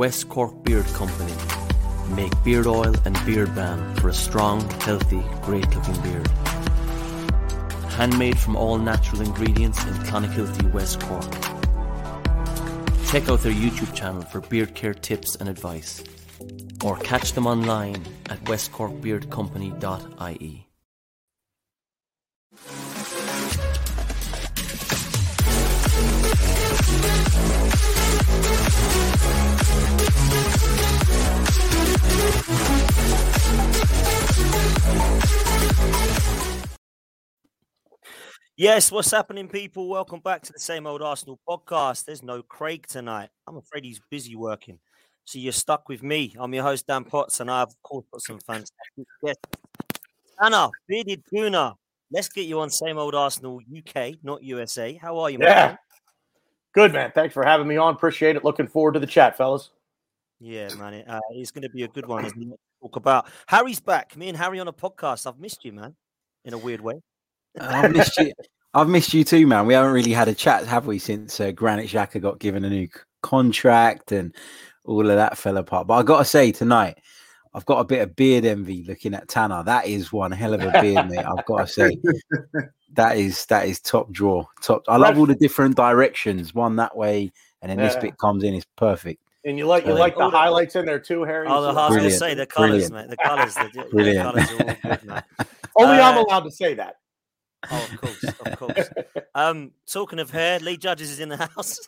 West Cork Beard Company make beard oil and beard balm for a strong, healthy, great looking beard. Handmade from all natural ingredients in Clonakilty, West Cork. Check out their YouTube channel for beard care tips and advice, or catch them online at westcorkbeardcompany.ie. Yes, what's happening, people? Welcome back to the same old Arsenal podcast. There's no Craig tonight. I'm afraid he's busy working. So you're stuck with me. I'm your host, Dan Potts, and I've, of course, got some fantastic guests. Anna, Bearded Tuna, let's get you on same old Arsenal UK, not USA. How are you, Yeah. friend? Good, man. Thanks for having me on. Appreciate it. Looking forward to the chat, fellas. Yeah, man. It, uh, it's going to be a good one, isn't it? Talk about Harry's back. Me and Harry on a podcast. I've missed you, man, in a weird way. I've missed you. I've missed you too, man. We haven't really had a chat, have we, since uh, Granit Xhaka got given a new contract and all of that fell apart. But I got to say, tonight, I've got a bit of beard envy looking at Tanner. That is one hell of a beard, mate. I've got to say, that is that is top draw. Top. I love all the different directions. One that way, and then this bit comes in. It's perfect. And you like you like the highlights in there too, Harry. Oh, the, I was going to say the colours, brilliant. mate. The colours. The, the colours are all good, man. Only I'm Uh, allowed to say that. Oh, of course, of course. Um, talking of her, Lee Judges is in the house.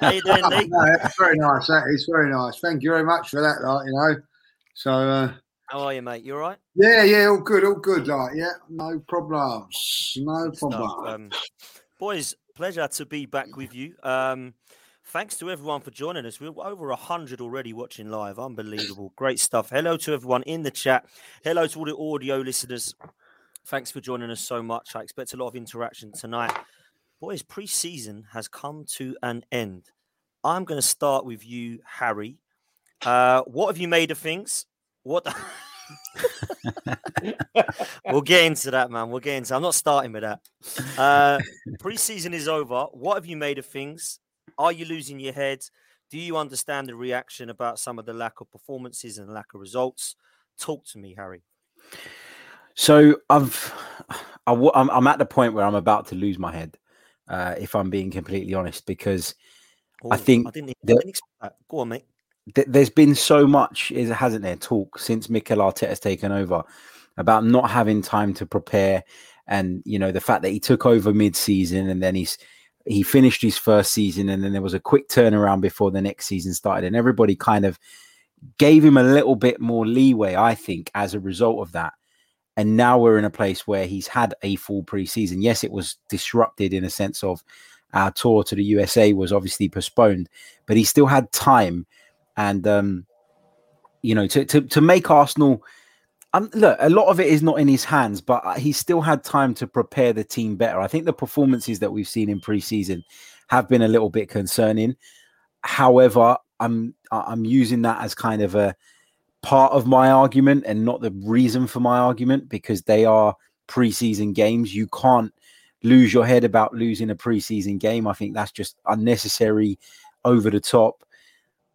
How you doing, Lee? No, it's very nice. That is very nice. Thank you very much for that. Like you know, so uh, How are you, mate? You all right? yeah, yeah, all good, all good. Like yeah, no problems, no Good stuff. problem. Um, boys, pleasure to be back with you. Um, thanks to everyone for joining us. We're over 100 already watching live. Unbelievable. Great stuff. Hello to everyone in the chat. Hello to all the audio listeners. Thanks for joining us so much. I expect a lot of interaction tonight. Boys, pre season has come to an end. I'm going to start with you, Harry. Uh, what have you made of things? What? we'll get into that, man. We'll get into. I'm not starting with that. Uh, preseason is over. What have you made of things? Are you losing your head? Do you understand the reaction about some of the lack of performances and lack of results? Talk to me, Harry. So I've, I, I'm, at the point where I'm about to lose my head, uh, if I'm being completely honest, because I Oh, think I didn't, I didn't that. Go on, mate. th- there's been so much, is hasn't there, talk since Mikel Arteta's taken over about not having time to prepare, and you know the fact that he took over mid-season and then he's he finished his first season, and then there was a quick turnaround before the next season started, and everybody kind of gave him a little bit more leeway, I think, as a result of that. And now we're in a place where he's had a full preseason. Yes, it was disrupted in a sense of our tour to the USA was obviously postponed, but he still had time. And, um, you know, to, to, to make Arsenal um, look, a lot of it is not in his hands, but uh, he still had time to prepare the team better. I think the performances that we've seen in preseason have been a little bit concerning. However, I'm I'm using that as kind of a part of my argument and not the reason for my argument because they are preseason games. You can't lose your head about losing a preseason game. I think that's just unnecessary, over the top.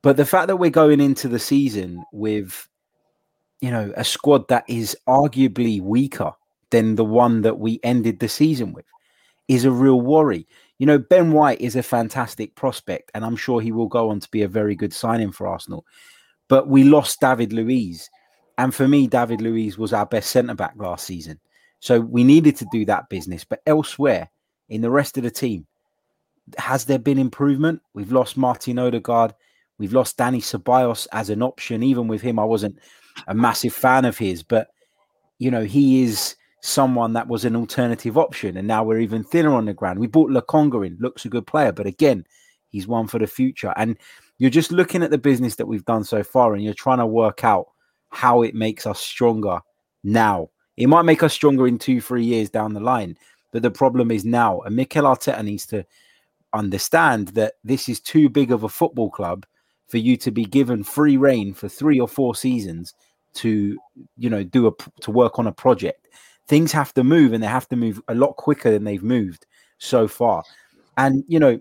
But the fact that we're going into the season with you know, a squad that is arguably weaker than the one that we ended the season with is a real worry. You know, Ben White is a fantastic prospect, and I'm sure he will go on to be a very good signing for Arsenal. But we lost David Luiz. And for me, David Luiz was our best centre back last season. So we needed to do that business. But elsewhere in the rest of the team, has there been improvement? We've lost Martin Odegaard. We've lost Dani Ceballos as an option. Even with him, I wasn't a massive fan of his, but you know, he is someone that was an alternative option, and now we're even thinner on the ground. We bought Lokonga in, looks a good player, but again, he's one for the future. And you're just looking at the business that we've done so far, and you're trying to work out how it makes us stronger now. It might make us stronger in two, three years down the line, but the problem is now. And Mikel Arteta needs to understand that this is too big of a football club for you to be given free reign for three or four seasons to you know do a to work on a project. Things have to move and they have to move a lot quicker than they've moved so far. And you know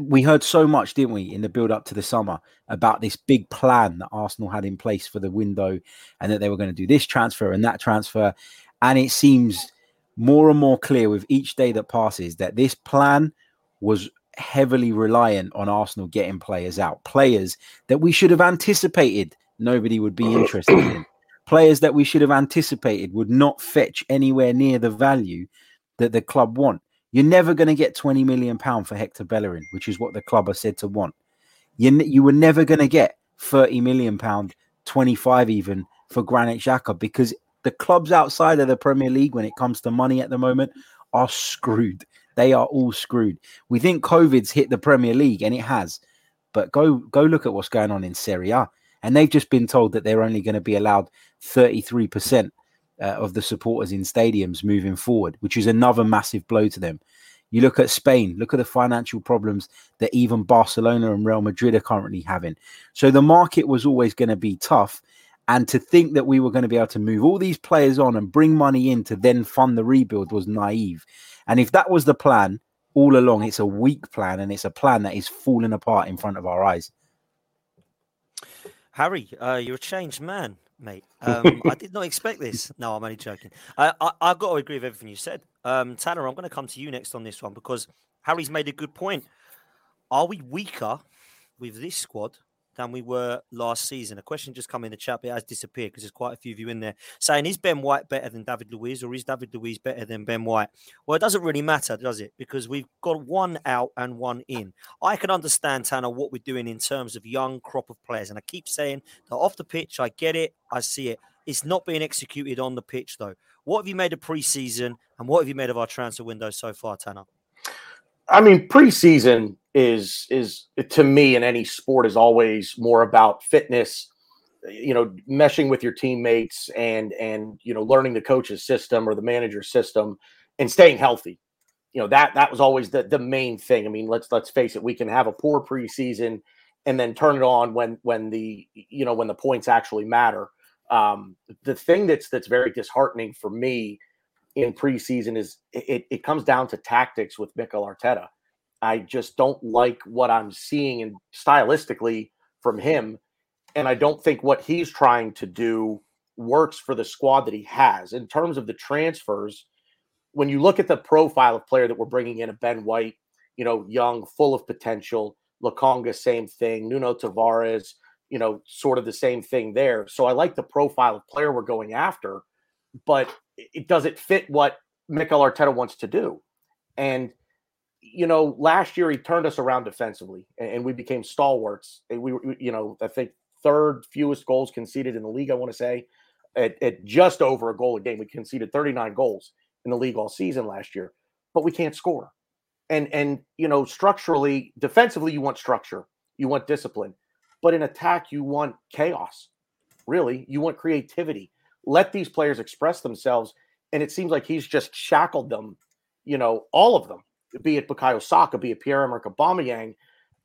we heard so much didn't we in the build up to the summer about this big plan that arsenal had in place for the window and that they were going to do this transfer and that transfer. And it seems more and more clear with each day that passes that this plan was heavily reliant on Arsenal getting players out, players that we should have anticipated nobody would be interested in, players that we should have anticipated would not fetch anywhere near the value that the club want. You're never going to get 20 million pound for Hector Bellerin, which is what the club are said to want. You, you were never going to get 30 million pound, 25 even for Granit Xhaka because the clubs outside of the Premier League, when it comes to money at the moment, are screwed. They are all screwed. We think COVID's hit the Premier League, and it has. But go go look at what's going on in Serie A, and they've just been told that they're only going to be allowed 33 percent uh, of the supporters in stadiums moving forward, which is another massive blow to them. You look at Spain, look at the financial problems that even Barcelona and Real Madrid are currently having. So the market was always going to be tough. And to think that we were going to be able to move all these players on and bring money in to then fund the rebuild was naive. And if that was the plan all along, it's a weak plan and it's a plan that is falling apart in front of our eyes. Harry, uh, you're a changed man, mate. Um, I did not expect this. No, I'm only joking. I, I, have got to agree with everything you said. Um, Tanner, I'm going to come to you next on this one because Harry's made a good point. Are we weaker with this squad than we were last season. A question just come in the chat, but it has disappeared because there's quite a few of you in there saying, is Ben White better than David Luiz or is David Luiz better than Ben White? Well, it doesn't really matter, does it? Because we've got one out and one in. I can understand, Tanner, what we're doing in terms of young crop of players. And I keep saying that off the pitch, I get it, I see it. It's not being executed on the pitch, though. What have you made of preseason and what have you made of our transfer window so far, Tanner? I mean, preseason is is to me in any sport is always more about fitness, you know, meshing with your teammates and and you know learning the coach's system or the manager's system and staying healthy. You know that that was always the the main thing. I mean, let's let's face it, we can have a poor preseason and then turn it on when when the you know when the points actually matter. Um, the thing that's that's very disheartening for me in preseason is it, it comes down to tactics with Mikel Arteta. I just don't like what I'm seeing and stylistically from him. And I don't think what he's trying to do works for the squad that he has. In terms of the transfers, when you look at the profile of player that we're bringing in, a Ben White, you know, young, full of potential, Lokonga, same thing, Nuno Tavares, you know, sort of the same thing there. So I like the profile of player we're going after, but it does it fit what Mikel Arteta wants to do? And you know, last year he turned us around defensively, and, we became stalwarts. And we, you know, I think third fewest goals conceded in the league. I want to say, at, at just over a goal a game. We conceded 39 goals in the league all season last year, but we can't score. And and you know, structurally, defensively, you want structure, you want discipline, but in attack, you want chaos. Really, you want creativity. Let these players express themselves. And it seems like he's just shackled them, you know, all of them, be it Bukayo Saka, be it Pierre-Emerick Aubameyang.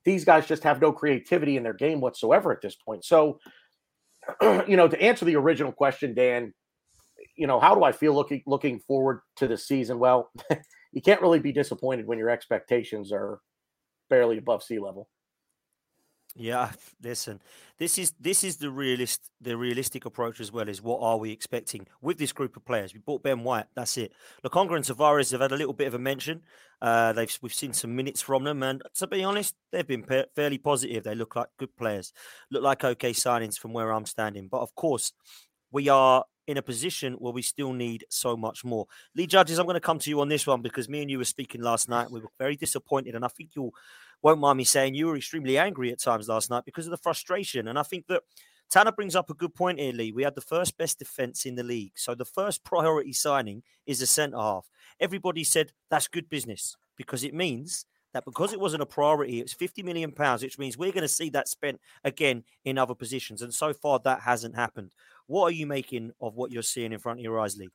These guys just have no creativity in their game whatsoever at this point. So, you know, to answer the original question, Dan, you know, how do I feel looking looking forward to the season? Well, you can't really be disappointed when your expectations are barely above sea level. Yeah, listen, this is this is the realist the realistic approach as well is what are we expecting with this group of players? We bought Ben White, that's it. Lokonga and Tavares have had a little bit of a mention. Uh, they've we've seen some minutes from them, and to be honest, they've been pe- fairly positive. They look like good players, look like okay signings from where I'm standing. But of course, we are in a position where we still need so much more. Lee Judges, I'm going to come to you on this one because me and you were speaking last night. We were very disappointed, and I think you'll won't mind me saying you were extremely angry at times last night because of the frustration. And I think that Tanner brings up a good point here, Lee. We had the first best defense in the league. So the first priority signing is a centre half. Everybody said that's good business because it means that because it wasn't a priority, it's 50 million pounds, which means we're going to see that spent again in other positions. And so far, that hasn't happened. What are you making of what you're seeing in front of your eyes, Lee?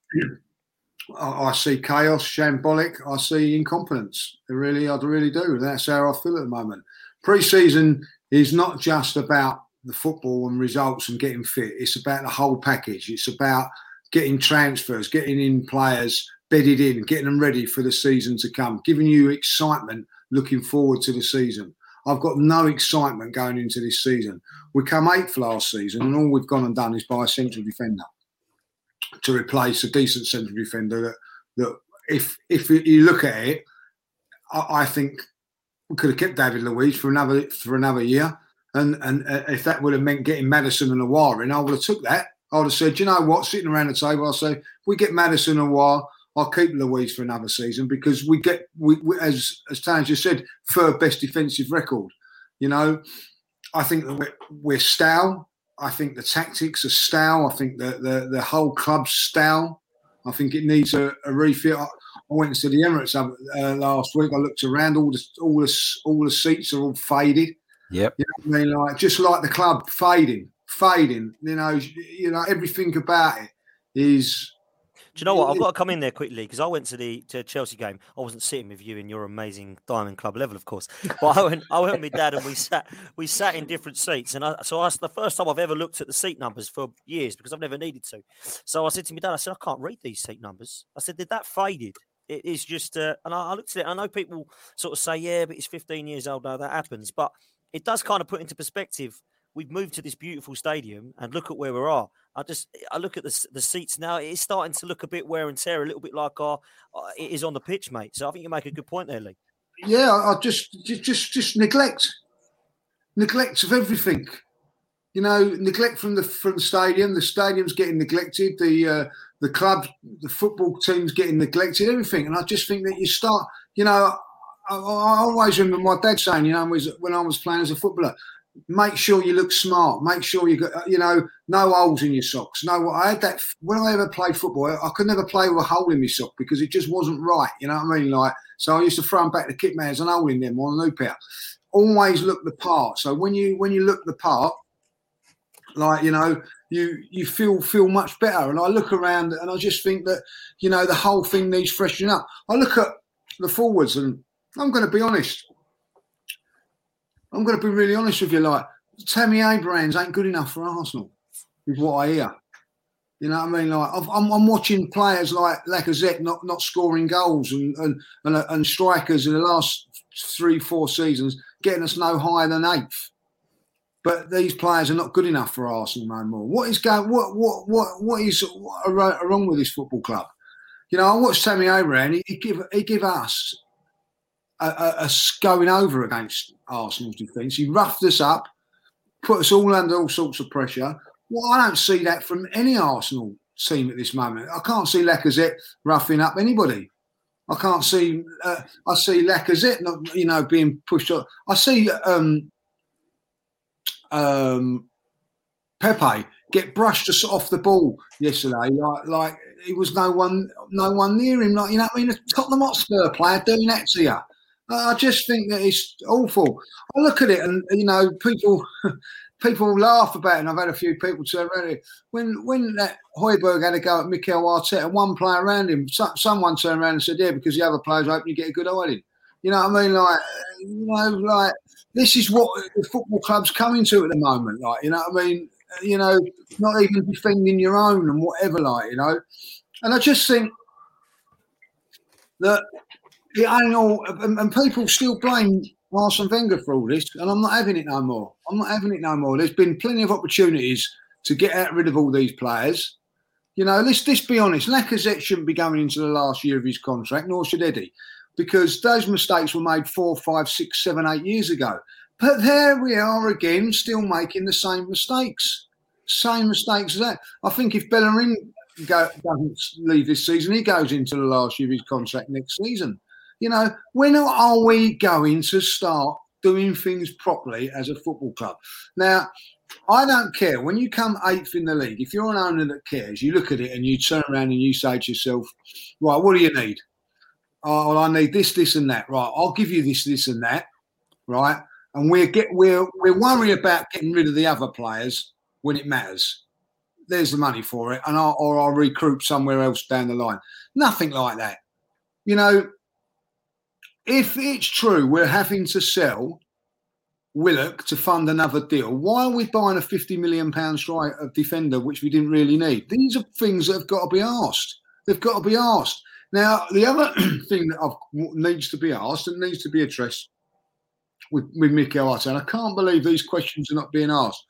I, see chaos, shambolic. I see incompetence. I really, I really do. That's how I feel at the moment. Pre-season is not just about the football and results and getting fit. It's about the whole package. It's about getting transfers, getting in players bedded in, getting them ready for the season to come, giving you excitement looking forward to the season. I've got no excitement going into this season. We come eighth last season, and all we've gone and done is buy a central defender to replace a decent central defender that that if if you look at it, I, I think we could have kept David Luiz for another for another year. And and uh, if that would have meant getting Maddison and Aouar in, I would have took that. I would have said, you know what, sitting around the table, I'll say, we get Maddison and Aouar, I'll keep Luiz for another season because we get, we, we as as Tan just said, third best defensive record. You know, I think that we're, we're stale. I think the tactics are stale. I think the the, the whole club's stale. I think it needs a, a refit. I, I went to the Emirates uh, last week. I looked around. All the all the all the seats are all faded. Yep. You know I mean? Like just like the club fading, fading. You know, you know everything about it is do you know what? I've got to come in there quickly because I went to the to Chelsea game. I wasn't sitting with you in your amazing Diamond Club level, of course. But I went, I went with my dad, and we sat we sat in different seats. And I, so I, the first time I've ever looked at the seat numbers for years because I've never needed to. So I said to my dad, I said, I can't read these seat numbers. I said, did that faded? It is just, uh, and I, I looked at it. I know people sort of say, yeah, but it's 15 years old now. That happens, but it does kind of put into perspective we've moved to this beautiful stadium and look at where we are. I just I look at the the seats now. It's starting to look a bit wear and tear, a little bit like our uh, it is on the pitch, mate. So I think you make a good point there, Lee. Yeah, I just just just neglect, neglect of everything. You know, neglect from the from the stadium. The stadium's getting neglected. The uh, the club, the football team's getting neglected. Everything, and I just think that you start. You know, I, I always remember my dad saying, you know, when I was playing as a footballer, make sure you look smart. Make sure you got, uh, you know, no holes in your socks. No, I had that when I ever played football. I could never play with a hole in my sock because it just wasn't right. You know what I mean? Like, so I used to throw them back to kit man as an hole in them on a loop out. Always look the part. So when you when you look the part, like you know, you you feel feel much better. And I look around and I just think that you know the whole thing needs freshening up. I look at the forwards and I'm going to be honest. I'm going to be really honest with you. Like Tammy Abrahams ain't good enough for Arsenal, with what I hear. You know what I mean? Like I'm, I'm watching players like Lacazette not, not scoring goals and, and and and strikers in the last three four seasons getting us no higher than eighth. But these players are not good enough for Arsenal no more. What is going? What what what what is wrong with this football club? You know, I watched Tammy Abraham. He, he give he give us a going over against Arsenal's defence. He roughed us up, put us all under all sorts of pressure. Well, I don't see that from any Arsenal team at this moment. I can't see Lacazette roughing up anybody. I can't see. Uh, I see Lacazette not, you know, being pushed up. I see um, um, Pepe get brushed us off the ball yesterday. Like, like it was no one, no one near him. Like you know, what I mean, a Tottenham Hotspur player doing that to you. I just think that it's awful. I look at it, and you know, people people laugh about it. And I've had a few people turn around. When when that Højbjerg had a go at Mikel Arteta, one player around him, so, someone turned around and said, "Yeah, because the other players open, you get a good hiding." You know what I mean? Like, you know, like this is what the football club's coming to at the moment. Like, you know what I mean? You know, not even defending your own and whatever. Like, you know, and I just think that it ain't and, and people still blame Arsene Wenger for all this, and I'm not having it no more. I'm not having it no more. There's been plenty of opportunities to get rid of all these players. You know, let's let's be honest. Lacazette shouldn't be going into the last year of his contract, nor should Eddie, because those mistakes were made four, five, six, seven, eight years ago. But there we are again, still making the same mistakes, same mistakes as that. I think if Bellerin go, doesn't leave this season, he goes into the last year of his contract next season. You know, when are we going to start doing things properly as a football club? Now, I don't care. When you come eighth in the league, if you're an owner that cares, you look at it and you turn around and you say to yourself, right, what do you need? Oh, well, I need this, this, and that. Right, I'll give you this, this, and that. Right, and we're get we're we're worried about getting rid of the other players when it matters. There's the money for it, and I'll, or I'll recruit somewhere else down the line. Nothing like that. You know, if it's true we're having to sell Willock to fund another deal, why are we buying a fifty million pound strike of defender which we didn't really need? These are things that have got to be asked. They've got to be asked. Now, the other thing that I've, needs to be asked and needs to be addressed with, with Mikel Arteta, and I can't believe these questions are not being asked.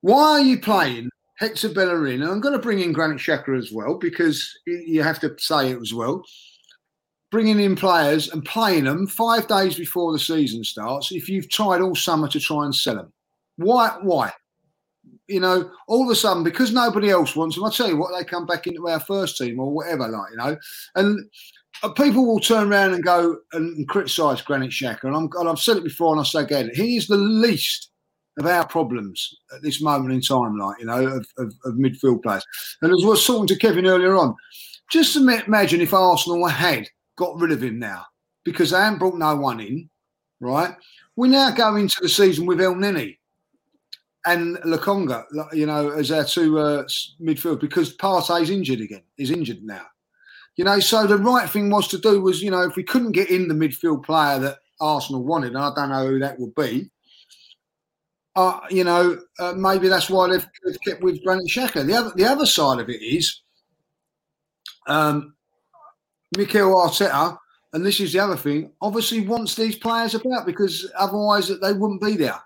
Why are you playing Hector Bellerin? And I'm going to bring in Granit Xhaka as well because you have to say it as well bringing in players and playing them five days before the season starts if you've tried all summer to try and sell them? Why? Why? You know, all of a sudden, because nobody else wants them, I tell you what, they come back into our first team or whatever, like, you know, and uh, people will turn around and go and, and criticise Granit Xhaka. And, I'm, and I've said it before and I say again, he is the least of our problems at this moment in time, like, you know, of, of, of midfield players. And as I was talking to Kevin earlier on, just imagine if Arsenal had got rid of him now because they haven't brought no one in, right? We now go into the season with Elneny and Lokonga, you know, as our two uh, midfield because Partey's injured again. He's injured now. You know, so the right thing was to do was, you know, if we couldn't get in the midfield player that Arsenal wanted, and I don't know who that would be, uh, you know, uh, maybe that's why they've, they've, kept with Granit Xhaka. The other, the other side of it is, um, Mikel Arteta, and this is the other thing, obviously wants these players about because otherwise they wouldn't be there.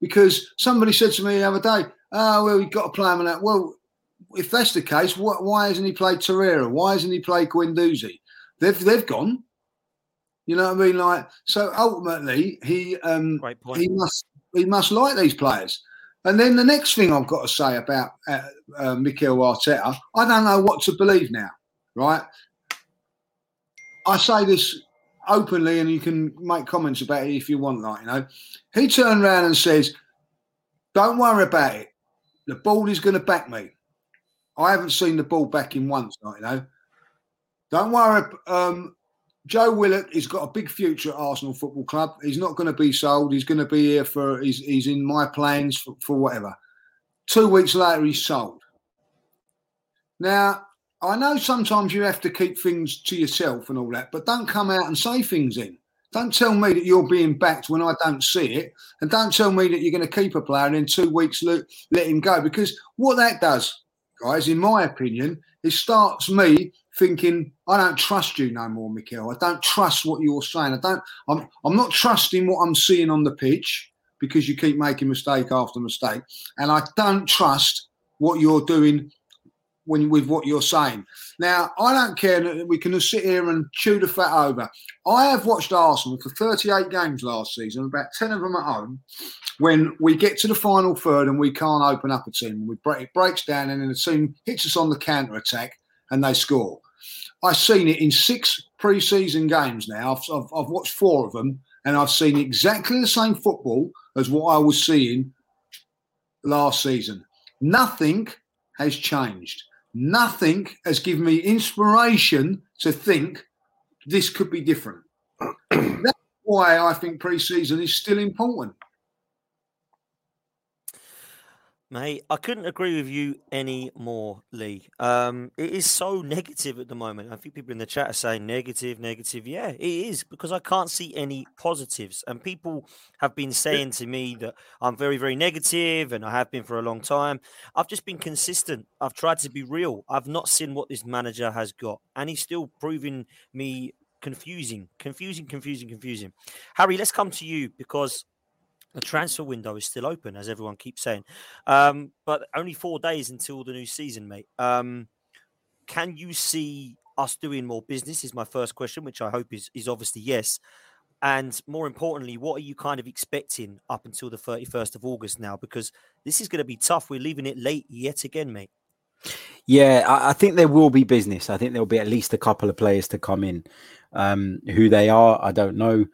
Because somebody said to me the other day, "Oh well, we've got to play him that." Well, if that's the case, what, why hasn't he played Torreira? Why hasn't he played Guendouzi? They've they've gone. You know what I mean? Like so, ultimately, he um, he must he must like these players. And then the next thing I've got to say about uh, uh, Mikel Arteta, I don't know what to believe now. Right? I say this openly, and you can make comments about it if you want. Like you know, he turned around and says, "Don't worry about it. The ball is going to back me. I haven't seen the ball back in once. Like you know, don't worry." Um, Joe Willock has got a big future at Arsenal Football Club. He's not going to be sold. He's going to be here for. He's, he's in my plans for, for whatever. Two weeks later, he's sold. Now, I know sometimes you have to keep things to yourself and all that, but don't come out and say things in. Don't tell me that you're being backed when I don't see it, and don't tell me that you're going to keep a player and in two weeks let, let him go. Because what that does, guys, in my opinion, it starts me thinking I don't trust you no more, Mikel. I don't trust what you're saying. I don't. I'm. I'm not trusting what I'm seeing on the pitch because you keep making mistake after mistake, and I don't trust what you're doing when with what you're saying. Now, I don't care that we can just sit here and chew the fat over. I have watched Arsenal for 38 games last season, about 10 of them at home. When we get to the final third and we can't open up a team, we break, it breaks down and then the team hits us on the counter attack and they score. I've seen it in six pre-season games now. I've, I've, I've watched four of them, and I've seen exactly the same football as what I was seeing last season. Nothing has changed. Nothing has given me inspiration to think this could be different. That's why I think pre-season is still important. Mate, I couldn't agree with you any more, Lee. Um, it is so negative at the moment. I think people in the chat are saying negative, negative. Yeah, it is because I can't see any positives. And people have been saying to me that I'm very, very negative, and I have been for a long time. I've just been consistent. I've tried to be real. I've not seen what this manager has got, and he's still proving me confusing, confusing, confusing, confusing. Harry, let's come to you because the transfer window is still open, as everyone keeps saying. Um, but only four days until the new season, mate. Um, can you see us doing more business? Is my first question, which I hope is is obviously yes. And more importantly, what are you kind of expecting up until the 31st of August now? Because this is going to be tough. We're leaving it late yet again, mate. Yeah, I, I think there will be business. I think there will be at least a couple of players to come in. Um, who they are, I don't know.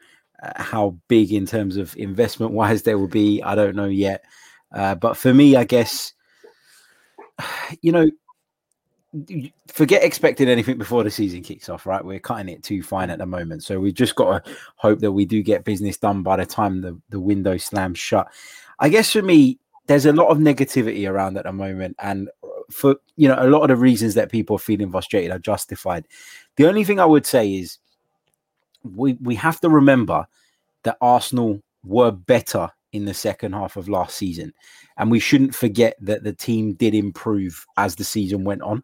Uh, how big in terms of investment wise there will be, I don't know yet. Uh, but for me, I guess, you know, forget expecting anything before the season kicks off, right? We're cutting it too fine at the moment. So we've just got to hope that we do get business done by the time the, the window slams shut. I guess for me, there's a lot of negativity around at the moment. And for, you know, a lot of the reasons that people are feeling frustrated are justified. The only thing I would say is we we have to remember that Arsenal were better in the second half of last season, and we shouldn't forget that the team did improve as the season went on,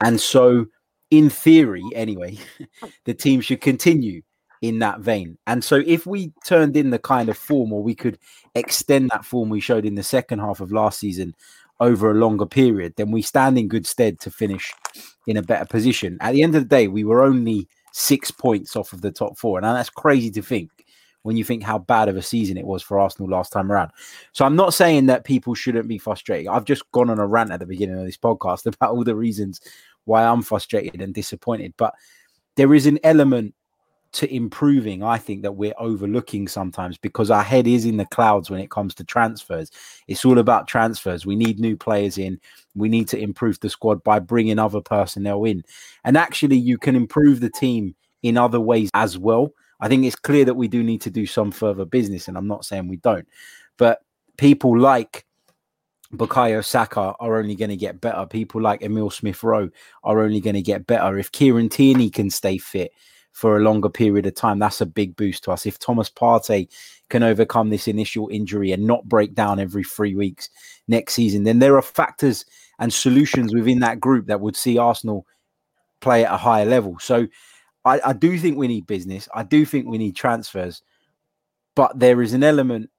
and so in theory, anyway, the team should continue in that vein. And so if we turned in the kind of form or we could extend that form we showed in the second half of last season over a longer period, then we stand in good stead to finish in a better position. At the end of the day, we were only six points off of the top four. And that's crazy to think when you think how bad of a season it was for Arsenal last time around. So I'm not saying that people shouldn't be frustrated. I've just gone on a rant at the beginning of this podcast about all the reasons why I'm frustrated and disappointed. But there is an element to improving, I think, that we're overlooking sometimes because our head is in the clouds when it comes to transfers. It's all about transfers. We need new players in. We need to improve the squad by bringing other personnel in. And actually, you can improve the team in other ways as well. I think it's clear that we do need to do some further business, and I'm not saying we don't. But people like Bukayo Saka are only going to get better. People like Emil Smith Rowe are only going to get better. If Kieran Tierney can stay fit, for a longer period of time, that's a big boost to us. If Thomas Partey can overcome this initial injury and not break down every three weeks next season, then there are factors and solutions within that group that would see Arsenal play at a higher level. So I, I do think we need business. I do think we need transfers, but there is an element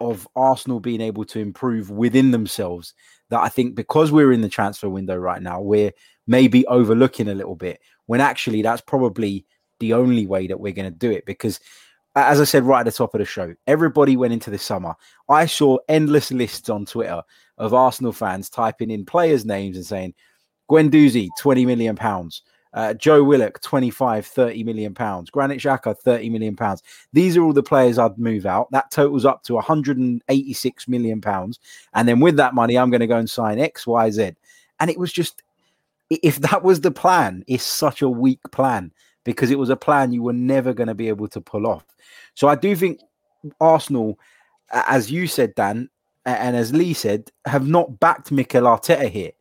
of Arsenal being able to improve within themselves that I think because we're in the transfer window right now, we're maybe overlooking a little bit when actually that's probably the only way that we're going to do it because as I said right at the top of the show, everybody went into the summer. I saw endless lists on Twitter of Arsenal fans typing in players' names and saying, Guendouzi, 20 million pounds. Uh, Joe Willock, 25, 30 million pounds. Granit Xhaka, 30 million pounds. These are all the players I'd move out. That totals up to 186 million pounds. And then with that money, I'm going to go and sign X, Y, Z. And it was just if that was the plan, it's such a weak plan because it was a plan you were never going to be able to pull off. So I do think Arsenal, as you said, Dan, and as Lee said, have not backed Mikel Arteta here.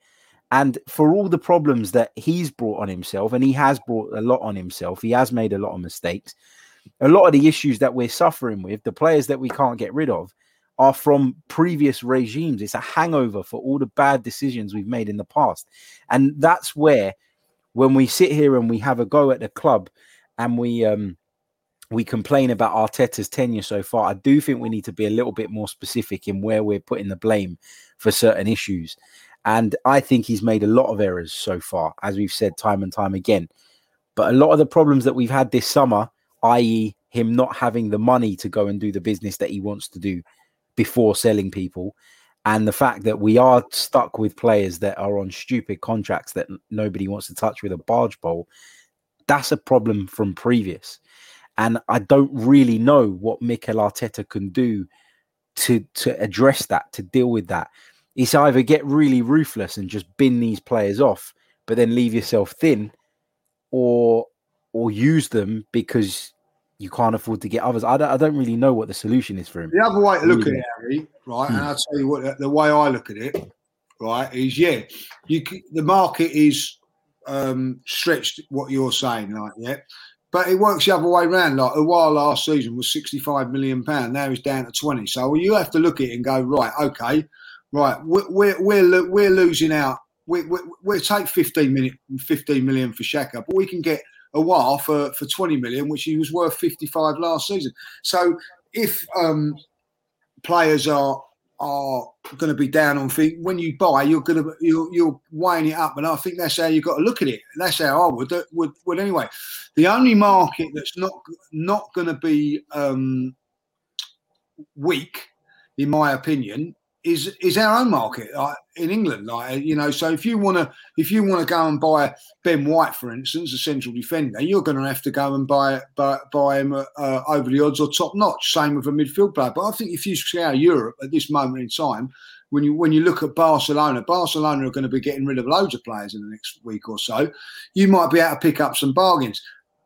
And for all the problems that he's brought on himself, and he has brought a lot on himself, he has made a lot of mistakes. A lot of the issues that we're suffering with, the players that we can't get rid of, are from previous regimes. It's a hangover for all the bad decisions we've made in the past. And that's where, when we sit here and we have a go at the club and we, um, we complain about Arteta's tenure so far. I do think we need to be a little bit more specific in where we're putting the blame for certain issues. And I think he's made a lot of errors so far, as we've said time and time again. But a lot of the problems that we've had this summer, i.e., him not having the money to go and do the business that he wants to do, before selling people. And the fact that we are stuck with players that are on stupid contracts that nobody wants to touch with a barge pole, that's a problem from previous. And I don't really know what Mikel Arteta can do to to address that, to deal with that. It's either get really ruthless and just bin these players off, but then leave yourself thin, or or use them because you can't afford to get others. I don't, I don't really know what the solution is for him. The other way to look Really. at it, Harry, right? Hmm. And I'll tell you what, the way I look at it, right, is yeah, you the market is um, stretched. What you're saying, like yeah, but it works the other way around. Like Aouar last season was 65 million pound, now he's down to 20. So you have to look at it and go right, okay, right, we're we're we're, we're losing out. We we we'll take 15 million, 15 million for Xhaka, but we can get Aouar for for 20 million, which he was worth 55 last season. So if um, players are are going to be down on feet when you buy, you're going to you're, you're weighing it up, and I think that's how you've got to look at it. That's how I would would, would anyway. The only market that's not not going to be um, weak, in my opinion, is is our own market like in England. Like you know, so if you want to if you want to go and buy Ben White, for instance, a central defender, you're going to have to go and buy buy, buy him uh, uh, over the odds or top notch. Same with a midfield player. But I think if you scour Europe at this moment in time, when you when you look at Barcelona, Barcelona are going to be getting rid of loads of players in the next week or so. You might be able to pick up some bargains.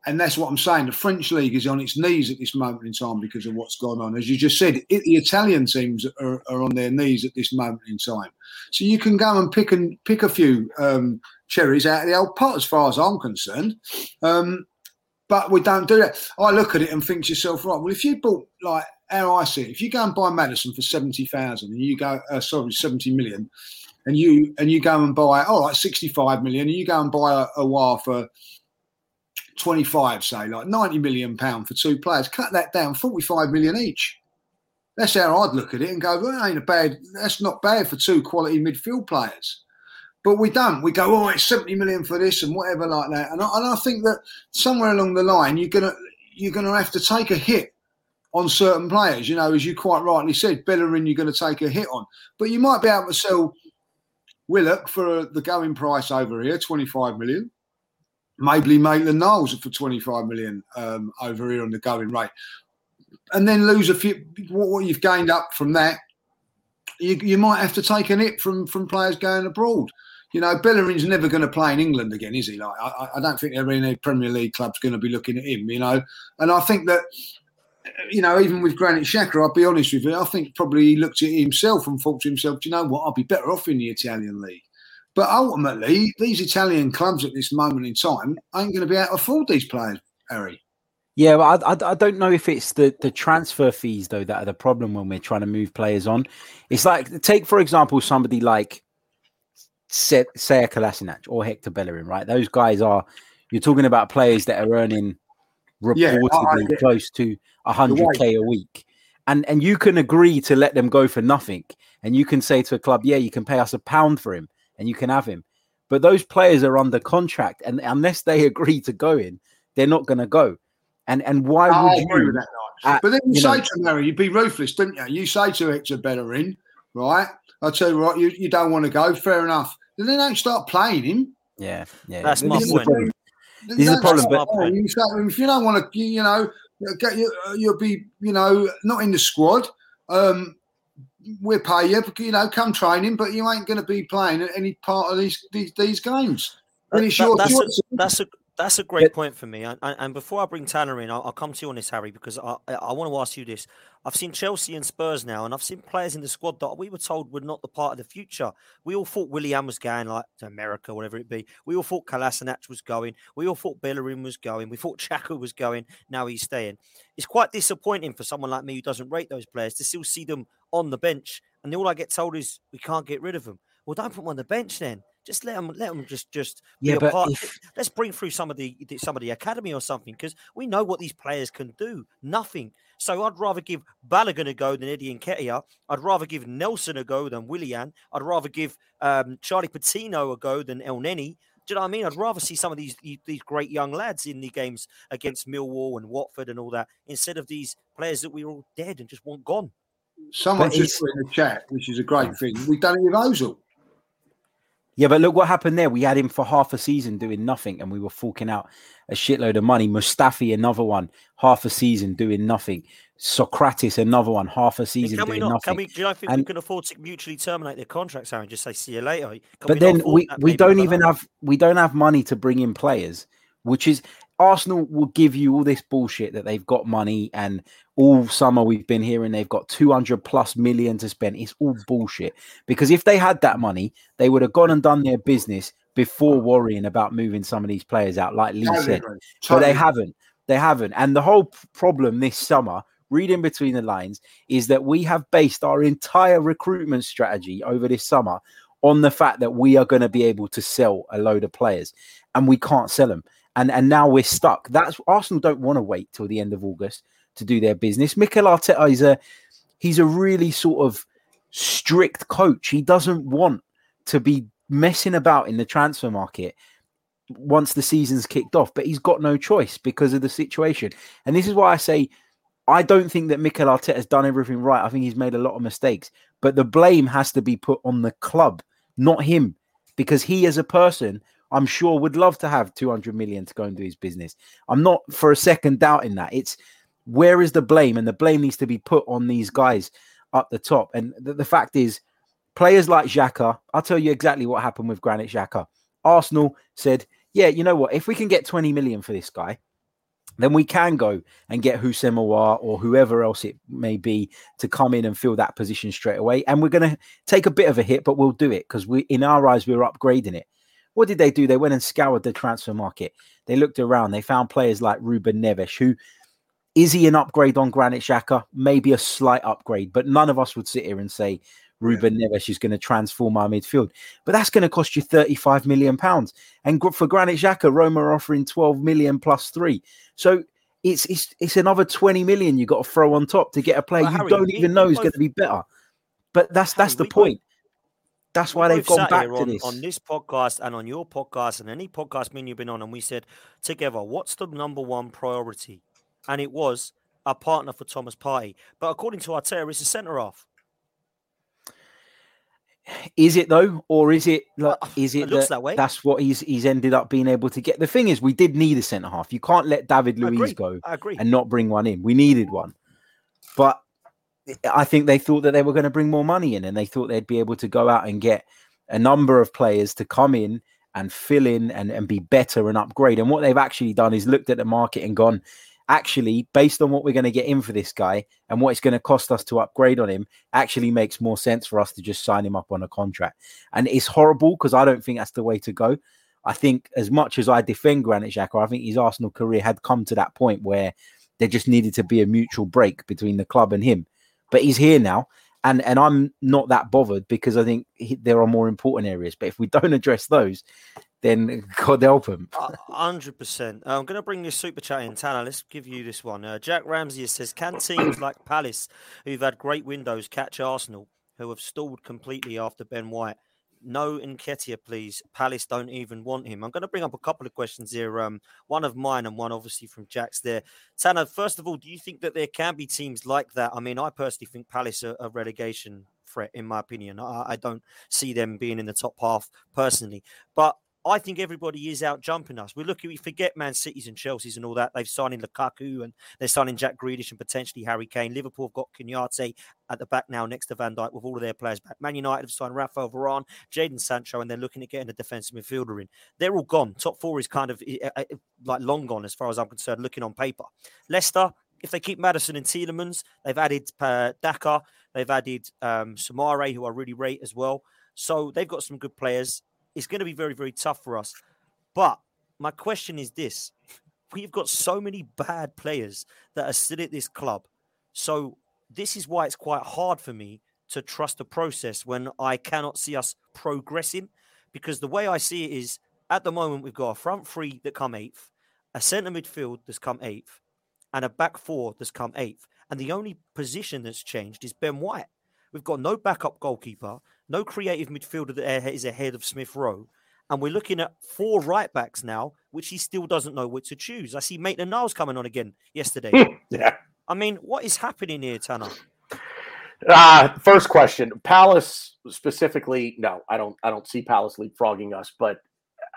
And that's what I'm saying. The French league is on its knees at this moment in time because of what's gone on. As you just said, it, the Italian teams are, are on their knees at this moment in time. So you can go and pick and pick a few um, cherries out of the old pot, as far as I'm concerned. Um, but we don't do that. I look at it and think to yourself, right? Well, if you bought like how I see it, if you go and buy Maddison for seventy thousand, and you go, uh, sorry, seventy million, and you and you go and buy, oh all right, sixty-five million, and you go and buy a, a wire for 25, say, like 90 million pound for two players. Cut that down, 45 million each. That's how I'd look at it and go, well, that ain't a bad, that's not bad for two quality midfield players. But we don't. We go, oh, it's 70 million for this and whatever like that. And I, and I think that somewhere along the line, you're gonna you're gonna have to take a hit on certain players. You know, as you quite rightly said, Bellerin, you're going to take a hit on. But you might be able to sell Willock for uh, the going price over here, 25 million maybe Maitland-Niles for 25 million um, over here on the going rate, and then lose a few. What, what you've gained up from that, you, you might have to take a hit from from players going abroad. You know, Bellerin's never going to play in England again, is he? Like, I, I don't think there any Premier League club's going to be looking at him. You know, and I think that. You know, even with Granit Xhaka, I'll be honest with you. I think probably he looked at himself and thought to himself, "Do you know what? I'll be better off in the Italian league." But ultimately, these Italian clubs at this moment in time ain't going to be able to afford these players, Harry. Yeah, but I, I, I don't know if it's the, the transfer fees though that are the problem when we're trying to move players on. It's like take for example somebody like Se- Seya Kolasinac or Hector Bellerin, right? Those guys are you're talking about players that are earning Yeah, reportedly I- close to hundred k a week, and and you can agree to let them go for nothing, and you can say to a club, yeah, you can pay us a pound for him, and you can have him. But those players are under contract, and unless they agree to go in, they're not going to go. And and why I would agree you? with that, Nigel. at- But then you, you say know- to him, Harry, you'd be ruthless, didn't you? You say to Hector Bellerin, right? I tell you what, you, you don't want to go. Fair enough. Then they don't start playing him. Yeah, yeah. That's my is the point. problem. This is the problem, but- You say if you don't want to, you, you know, get you, you'll be, you know, not in the squad. Um, we'll pay you, you know, come training, but you ain't going to be playing at any part of these these, these games. That- it's that- that's, a, that's a that's a great point for me. And, and before I bring Tanner in, I'll, I'll come to you on this, Harry, because I, I, want to ask you this. I've seen Chelsea and Spurs now, and I've seen players in the squad that we were told were not the part of the future. We all thought Willian was going like to America, whatever it be. We all thought Kolasinac was going. We all thought Bellerin was going. We thought Xhaka was going. Now he's staying. It's quite disappointing for someone like me who doesn't rate those players to still see them on the bench, and all I get told is we can't get rid of them. Well, don't put them on the bench then. Just let them, let them just, just Yeah, be a but part. if- Let's bring through some of the the- some of the academy or something because we know what these players can do. Nothing. So I'd rather give Balogun a go than Eddie Nketiah. I'd rather give Nelson a go than Willian. I'd rather give um, Charlie Patino a go than Elneny. Do you know what I mean? I'd rather see some of these these these great young lads in the games against Millwall and Watford and all that instead of these players that we're all dead and just want gone. Someone But just put in the chat, which is a great thing. We've done it with Ozil. Yeah, but look what happened there. We had him for half a season doing nothing, and we were forking out a shitload of money. Mustafi, another one, half a season doing nothing. Sokratis, another one, half a season Can we doing not? nothing. Can we? Do you think we can afford to mutually terminate their contracts, Aaron? Just say see you later. Can but not then we, we don't even have we don't have money to bring in players, which is Arsenal will give you all this bullshit that they've got money and all summer we've been hearing they've got 200 plus million to spend. It's all bullshit because if they had that money, they would have gone and done their business before worrying about moving some of these players out, like Lee Totally said. agree. But they haven't. They haven't. And the whole problem this summer, reading between the lines, is that we have based our entire recruitment strategy over this summer on the fact that we are going to be able to sell a load of players and we can't sell them. And and now we're stuck. That's Arsenal don't want to wait till the end of August to do their business. Mikel Arteta is a he's a really sort of strict coach. He doesn't want to be messing about in the transfer market once the season's kicked off, but he's got no choice because of the situation. And this is why I say I don't think that Mikel Arteta has done everything right. I think he's made a lot of mistakes, but the blame has to be put on the club, not him, because he as a person, I'm sure would love to have 200 million to go and do his business. I'm not for a second doubting that. It's where is the blame? And the blame needs to be put on these guys up the top. And the, the fact is, players like Xhaka, I'll tell you exactly what happened with Granit Xhaka. Arsenal said, yeah, you know what? If we can get 20 million for this guy, then we can go and get Houssem Aouar or whoever else it may be to come in and fill that position straight away. And we're going to take a bit of a hit, but we'll do it because we, in our eyes, we're upgrading it. What did they do? They went and scoured the transfer market. They looked around. They found players like Ruben Neves, who is he an upgrade on Granit Xhaka? Maybe a slight upgrade, but none of us would sit here and say Ruben Neves is going to transform our midfield. But that's going to cost you 35 million pounds. And for Granit Xhaka, Roma are offering 12 million plus three. So it's it's it's another 20 million you got to throw on top to get a player Well, you Harry, don't we- even know is going to be better. But that's that's Harry, the we both- point. That's why they've gone back to on, this. on this podcast and on your podcast and any podcast me and you've been on, and we said together, what's the number one priority? And it was a partner for Thomas Partey. But according to Arteta, it's a centre half. Is it though, or is it like, Uh, is it it looks that that way. that's what he's he's ended up being able to get? The thing is, we did need a centre half. You can't let David Luiz go I agree. and not bring one in. We needed one, but I think they thought that they were going to bring more money in, and they thought they'd be able to go out and get a number of players to come in and fill in and, and be better and upgrade. And what they've actually done is looked at the market and gone, actually, based on what we're going to get in for this guy and what it's going to cost us to upgrade on him, actually makes more sense for us to just sign him up on a contract. And it's horrible because I don't think that's the way to go. I think as much as I defend Granit Xhaka, I think his Arsenal career had come to that point where there just needed to be a mutual break between the club and him. But he's here now, and and I'm not that bothered because I think he, there are more important areas. But if we don't address those, then God help him. Hundred percent. I'm going to bring this super chat in, Tanner. Let's give you this one. Uh, Jack Ramsey says, "Can teams like Palace, who've had great windows, catch Arsenal, who have stalled completely after Ben White? No Nketiah, please. Palace don't even want him." I'm going to bring up a couple of questions here. Um, one of mine and one obviously from Jack's. There, Tanner. First of all, do you think that there can be teams like that? I mean, I personally think Palace are a relegation threat, in my opinion. I, I don't see them being in the top half personally, but I think everybody is out jumping us. We look, we forget Man Cities and Chelsea's and all that. They've signed in Lukaku and they're signing Jack Grealish and potentially Harry Kane. Liverpool have got Konate at the back now next to Van Dijk with all of their players back. Man United have signed Rafael Varane, Jadon Sancho, and they're looking at getting a defensive midfielder in. They're all gone. Top four is kind of uh, uh, like long gone as far as I'm concerned, looking on paper. Leicester, if they keep Maddison and Tielemans, they've added uh, Daka, they've added um, Soumaré, who I really rate as well. So they've got some good players it's going to be very, very tough for us. But my question is this we've got so many bad players that are still at this club. So this is why it's quite hard for me to trust the process when I cannot see us progressing. Because the way I see it is at the moment, we've got a front three that come eighth, a centre midfield that's come eighth, and a back four that's come eighth. And the only position that's changed is Ben White. We've got no backup goalkeeper, no creative midfielder that is ahead of Smith Rowe. And we're looking at four right backs now, which he still doesn't know what to choose. I see Maitland Niles coming on again yesterday. yeah. I mean, what is happening here, Tanner? Uh, first question, Palace specifically. No, I don't. I don't see Palace leapfrogging us. But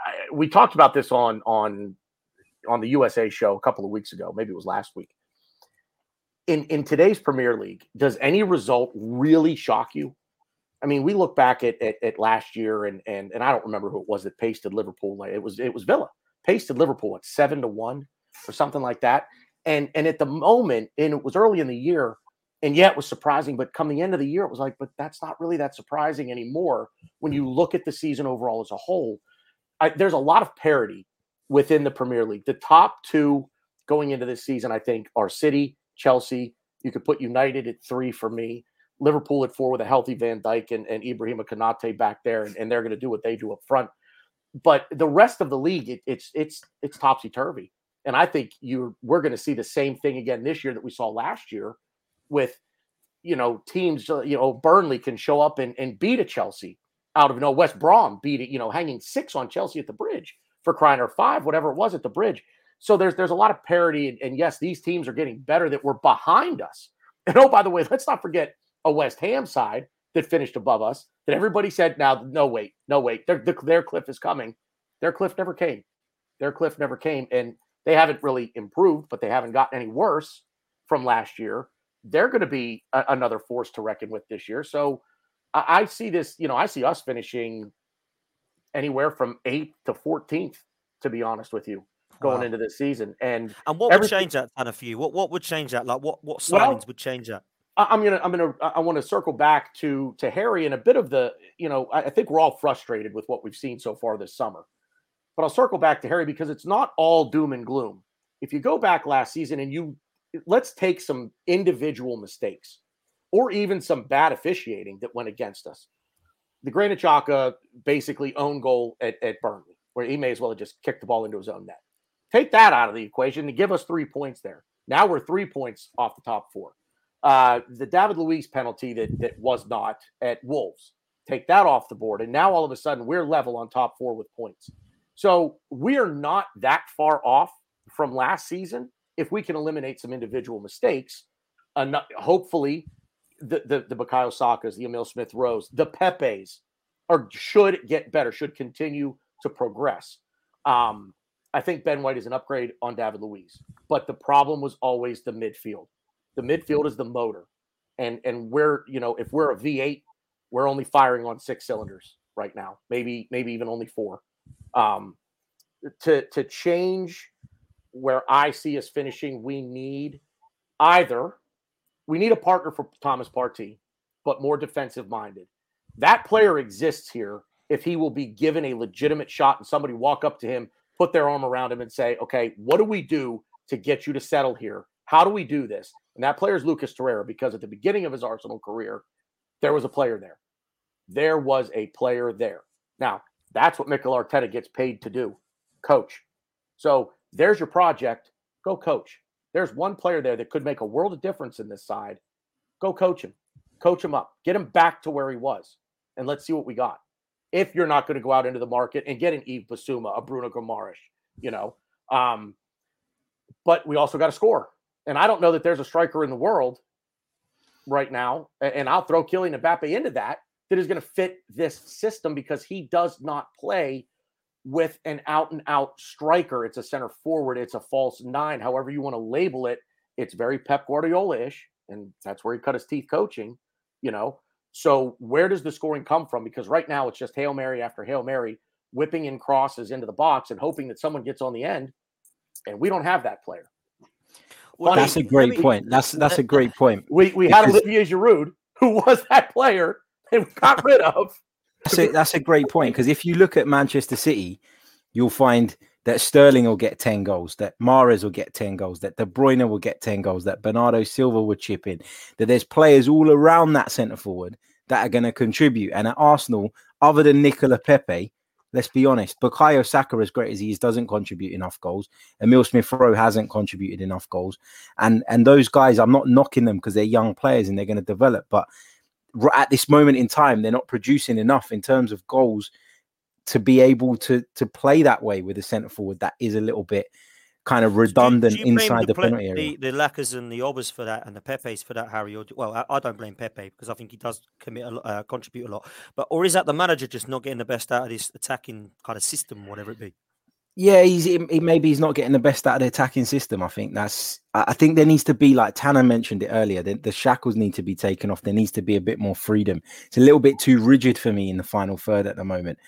I, we talked about this on on on the USA show a couple of weeks ago. Maybe it was last week. in in today's Premier League, does any result really shock you? I mean, we look back at, at, at last year, and and and I don't remember who it was that pasted Liverpool. It was it was Villa pasted Liverpool at seven to one or something like that. And and at the moment, and it was early in the year, and yeah, it was surprising. But come the end of the year, it was like, but that's not really that surprising anymore when you look at the season overall as a whole. I, there's a lot of parity within the Premier League. The top two going into this season, I think, are City, Chelsea. You could put United at three for me. Liverpool at four with a healthy Van Dijk and, and Ibrahima Konate back there, and, and they're going to do what they do up front. But the rest of the league, it, it's it's it's topsy turvy, and I think you we're going to see the same thing again this year that we saw last year, with you know teams. uh, You know Burnley can show up and, and beat a Chelsea out of no West Brom beat it. You know hanging six on Chelsea at the bridge for crying or five, whatever it was at the bridge. So there's there's a lot of parity, and, and yes, these teams are getting better that were behind us. And oh, by the way, let's not forget a West Ham side that finished above us. That everybody said, now no wait, no wait, their their, their cliff is coming. Their cliff never came. Their cliff never came, and they haven't really improved, but they haven't gotten any worse from last year. They're going to be a, another force to reckon with this year. So I, I see this. You know, I see us finishing anywhere from eighth to fourteenth. To be honest with you, going Wow. into this season, and And what would change that, Tanner, for you? What what would change that? Like what what signings Well, would change that? I'm gonna I'm gonna I want to circle back to to Harry and a bit of the you know I, I think we're all frustrated with what we've seen so far this summer, but I'll circle back to Harry because it's not all doom and gloom. If you go back last season and you let's take some individual mistakes or even some bad officiating that went against us. The Granit basically own goal at, at Burnley, where he may as well have just kicked the ball into his own net. Take that out of the equation and give us three points there. Now we're three points off the top four. Uh, the David Luiz penalty that that was not at Wolves. Take that off the board, and now all of a sudden we're level on top four with points. So we are not that far off from last season if we can eliminate some individual mistakes. Hopefully, the the the Bukayo Sakas, the Emile Smith Rowes, the Pepes are should get better, should continue to progress. Um, I think Ben White is an upgrade on David Luiz, but the problem was always the midfield. The midfield is the motor, and and we're you know if we're a V8, we're only firing on six cylinders right now, maybe maybe even only four. Um, to to change where I see us finishing, we need either we need a partner for Thomas Partey, but more defensive minded. That player exists here if he will be given a legitimate shot and somebody walk up to him, put their arm around him, and say, "Okay, what do we do to get you to settle here? How do we do this?" And that player is Lucas Torreira because at the beginning of his Arsenal career, there was a player there. There was a player there. Now, that's what Mikel Arteta gets paid to do, coach. So there's your project. Go coach. There's one player there that could make a world of difference in this side. Go coach him. Coach him up. Get him back to where he was. And let's see what we got. If you're not going to go out into the market and get an Yves Bissouma, a Bruno Guimarães, you know. Um, but we also got to score. And I don't know that there's a striker in the world right now, and I'll throw Kylian Mbappe into that, that is going to fit this system because he does not play with an out and out striker. It's a center forward, it's a false nine, however you want to label it. It's very Pep Guardiola ish, and that's where he cut his teeth coaching, you know. So, where does the scoring come from? Because right now it's just Hail Mary after Hail Mary, whipping in crosses into the box and hoping that someone gets on the end. And we don't have that player. Well, That's a let great me- point. That's eh, that's a eh, great point. We we had Olivier Giroud, who was that player, and got rid of. That's a, that's a great point because if you look at Manchester City, you'll find that Sterling will get 10 goals, that Mahrez will get 10 goals, that De Bruyne will get 10 goals, that Bernardo Silva will chip in, that there's players all around that centre forward that are going to contribute. And at Arsenal, other than Nicola Pepe, let's be honest, Bukayo Saka, as great as he is, doesn't contribute enough goals. Emile Smith Rowe hasn't contributed enough goals. And and those guys, I'm not knocking them because they're young players and they're going to develop, but at this moment in time, they're not producing enough in terms of goals to be able to to play that way with a centre forward that is a little bit kind of redundant do blame inside the, pla- penalty area. The, the Lackers and the Obbers for that, and the Pepes for that, Harry. Or, do- well, I, I don't blame Pepe because I think he does commit a uh, contribute a lot. But or is that the manager just not getting the best out of this attacking kind of system, whatever it be? Yeah, he's he, maybe he's not getting the best out of the attacking system. I think that's. I think there needs to be like Tanner mentioned it earlier. The, the shackles need to be taken off. There needs to be a bit more freedom. It's a little bit too rigid for me in the final third at the moment,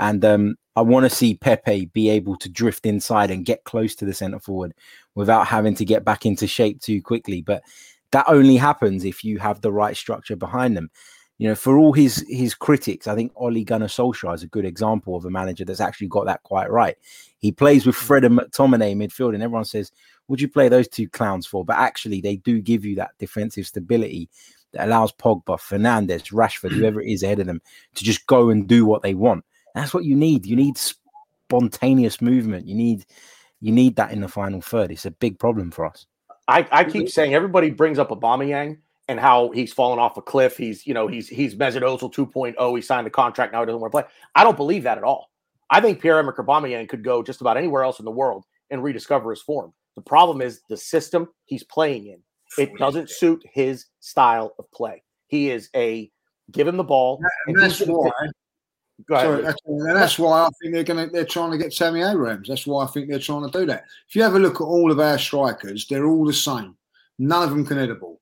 and um, I want to see Pepe be able to drift inside and get close to the centre forward without having to get back into shape too quickly. But that only happens if you have the right structure behind them you know, for all his his critics, I think Ole Gunnar Solskjaer is a good example of a manager that's actually got that quite right. He plays with Fred and McTominay midfield, and everyone says, "Would you play those two clowns for?" But actually, they do give you that defensive stability that allows Pogba, Fernandes, Rashford, whoever it is ahead of them, to just go and do what they want. That's what you need. You need spontaneous movement. You need you need that in the final third. It's a big problem for us. I, I keep saying everybody brings up Aubameyang and how he's fallen off a cliff. He's, you know, he's he's Mesut Ozil 2.0. He signed the contract now. He doesn't want to play. I don't believe that at all. I think Pierre-Emerick Aubameyang could go just about anywhere else in the world and rediscover his form. The problem is the system he's playing in. It doesn't suit his style of play. He is a give him the ball. And, and that's why. Sorry, that's, and that's why I think they're going to they're trying to get Tammy Abrahams. That's why I think they're trying to do that. If you have a look at all of our strikers, they're all the same. None of them can hit a ball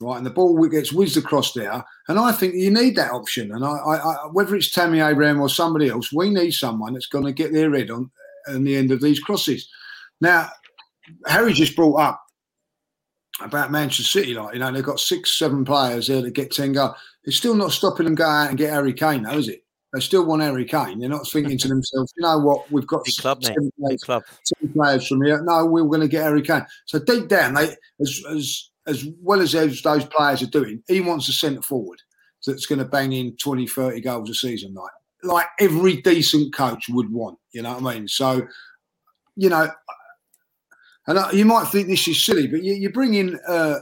right? And the ball gets whizzed across there. And I think you need that option. And I, I, I whether it's Tammy Abraham or somebody else, we need someone that's going to get their head on, on the end of these crosses. Now, Harry just brought up about Manchester City, like you know, they've got six, seven players there to get ten goals. It's still not stopping them go out and get Harry Kane, though, is it? They still want Harry Kane. They're not thinking to themselves, you know what, we've got Big club, seven, Big club. seven players from here. No, we're going to get Harry Kane. So deep down, they as, as as well as those, those players are doing, he wants a centre forward that's going to bang in 20, 30 goals a season, like like every decent coach would want. You know what I mean? So, you know, and you might think this is silly, but you, you bring in uh,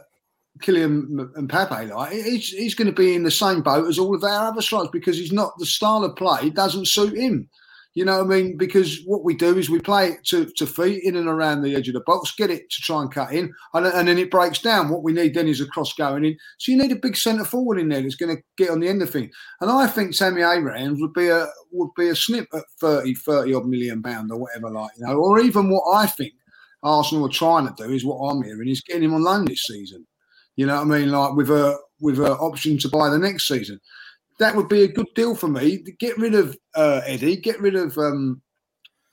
Kylian Mbappe, like he's, he's going to be in the same boat as all of our other strikers because he's not the style of play it doesn't suit him. You know what I mean? Because what we do is we play it to, to feet in and around the edge of the box, get it to try and cut in, and, and then it breaks down. What we need then is a cross going in. So you need a big centre forward in there that's going to get on the end of things. And I think Tammy Abrahams would be a would be a snip at 30, 30 odd million pound or whatever, like you know, or even what I think Arsenal are trying to do is what I'm hearing is getting him on loan this season. You know what I mean? Like with a with an option to buy the next season that would be a good deal for me. Get rid of uh, Eddie, get rid of um,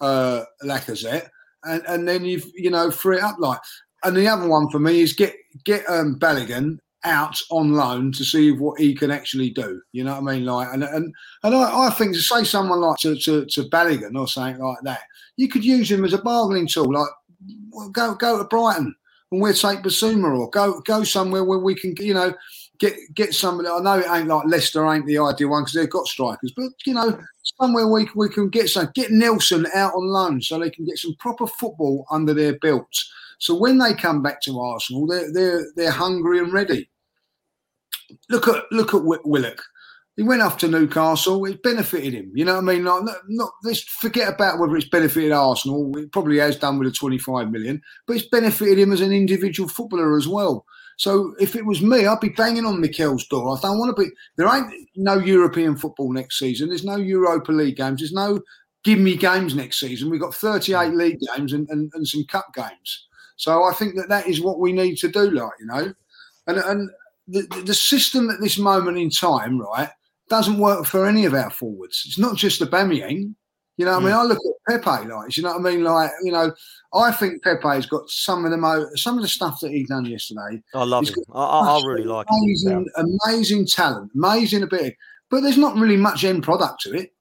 uh, Lacazette, and, and then you've you know free it up like. And the other one for me is get get um, Balogun out on loan to see what he can actually do. You know what I mean? Like, and and and I, I think to say someone like to, to to Balogun or something like that, you could use him as a bargaining tool. Like, go go to Brighton and we'll take Bissouma or go go somewhere where we can, you know, get get somebody. I know it ain't like Leicester ain't the ideal one because they've got strikers, but you know somewhere we we can get some get Nelson out on loan so they can get some proper football under their belts. So when they come back to Arsenal, they're they're they're hungry and ready. Look at look at Willock. He went off to Newcastle. It benefited him. You know what I mean? Like, not, not let's forget about whether it's benefited Arsenal. It probably has done with the 25 million, but it's benefited him as an individual footballer as well. So if it was me, I'd be banging on Mikel's door. I don't want to be. There ain't no European football next season. There's no Europa League games. There's no give me games next season. We've got 38 mm. league games and, and, and some cup games. So I think that that is what we need to do, like you know, and and the the system at this moment in time, right, doesn't work for any of our forwards. It's not just the Aubameyang. You know, what I mean, mm. I look at Pepe, like, you know what I mean? Like, you know, I think Pepe's got some of the most, some of the stuff that he done yesterday. I love him. I, I, really like amazing, him. Amazing talent, amazing ability, but there's not really much end product to it.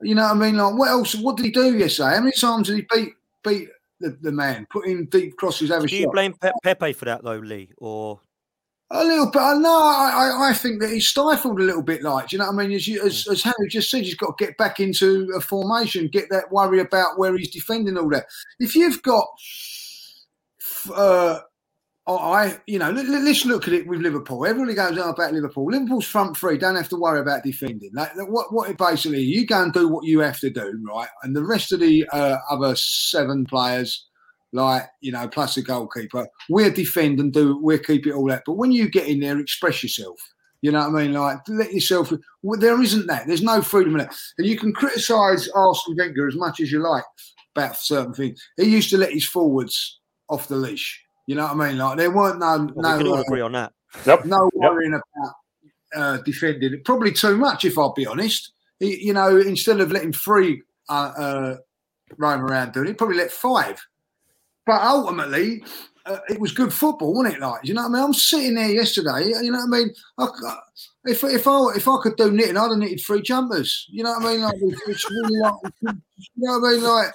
You know what I mean? Like, what else? What did he do yesterday? How many times did he beat beat the, the man, put in deep crosses? Have do you blame Pe- Pepe for that though, Lee, or a little bit. No, I, I think that he's stifled a little bit. Like, do you know what I mean? As, you, as, as Harry just said, he's got to get back into a formation, get that worry about where he's defending all that. If you've got, uh, I, you know, let, us look at it with Liverpool. Everybody goes on about Liverpool. Liverpool's front three don't have to worry about defending. Like, what, what basically, you go and do what you have to do, right? And the rest of the uh, other seven players like you know, plus the goalkeeper. We'll defend and do. We'll keep it all that. But when you get in there, express yourself. You know what I mean? Like let yourself. Well, there isn't that. There's no freedom in it. And you can criticise Arsene Wenger as much as you like, about certain things. He used to let his forwards off the leash. You know what I mean? Like there weren't no Well, we can no all agree on that. Yep. no Yep. worrying about uh, defending it. Probably too much, if I'll be honest. He, you know, instead of letting three uh, uh, roam around doing it, probably let five. But ultimately, uh, it was good football, wasn't it? Like, you know what I mean? I'm sitting there yesterday. You know what I mean? I, c- if if I if I could do knitting, I'd have knitted three jumpers. You know what I mean? Like, it's, really like, you know what I mean? Like,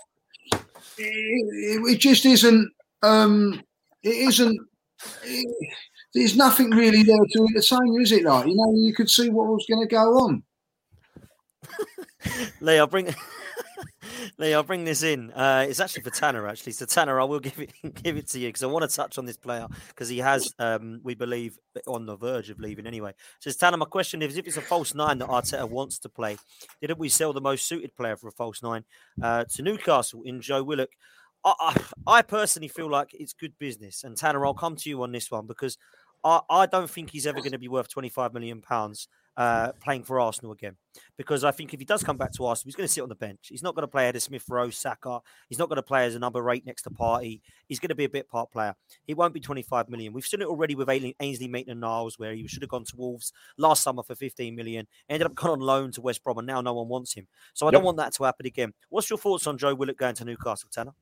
it, it, it just isn't. Um, it isn't. It, there's nothing really there to entertain is it? Like, you know, you could see what was going to go on. Lee, I'll bring Lee, I'll bring this in. Uh, it's actually for Tanner, actually. So Tanner, I will give it give it to you because I want to touch on this player because he has, um, we believe, on the verge of leaving anyway. Says Tanner, my question is: If it's a false nine that Arteta wants to play, didn't we sell the most suited player for a false nine uh, to Newcastle in Joe Willock? I, I, I personally feel like it's good business, and Tanner, I'll come to you on this one because I, I don't think he's ever going to be worth twenty five million pounds uh, playing for Arsenal again. Because I think if he does come back to Arsenal, he's going to sit on the bench. He's not going to play Eder Smith Rowe, Saka. He's not going to play as a number eight next to Partey. He's going to be a bit part player. He won't be 25 million. We've seen it already with Ain- Ainsley Maitland Niles, where he should have gone to Wolves last summer for 15 million. Ended up going on loan to West Brom, and now no one wants him. So I don't want that to happen again. What's your thoughts on Joe Willock going to Newcastle, Tanner?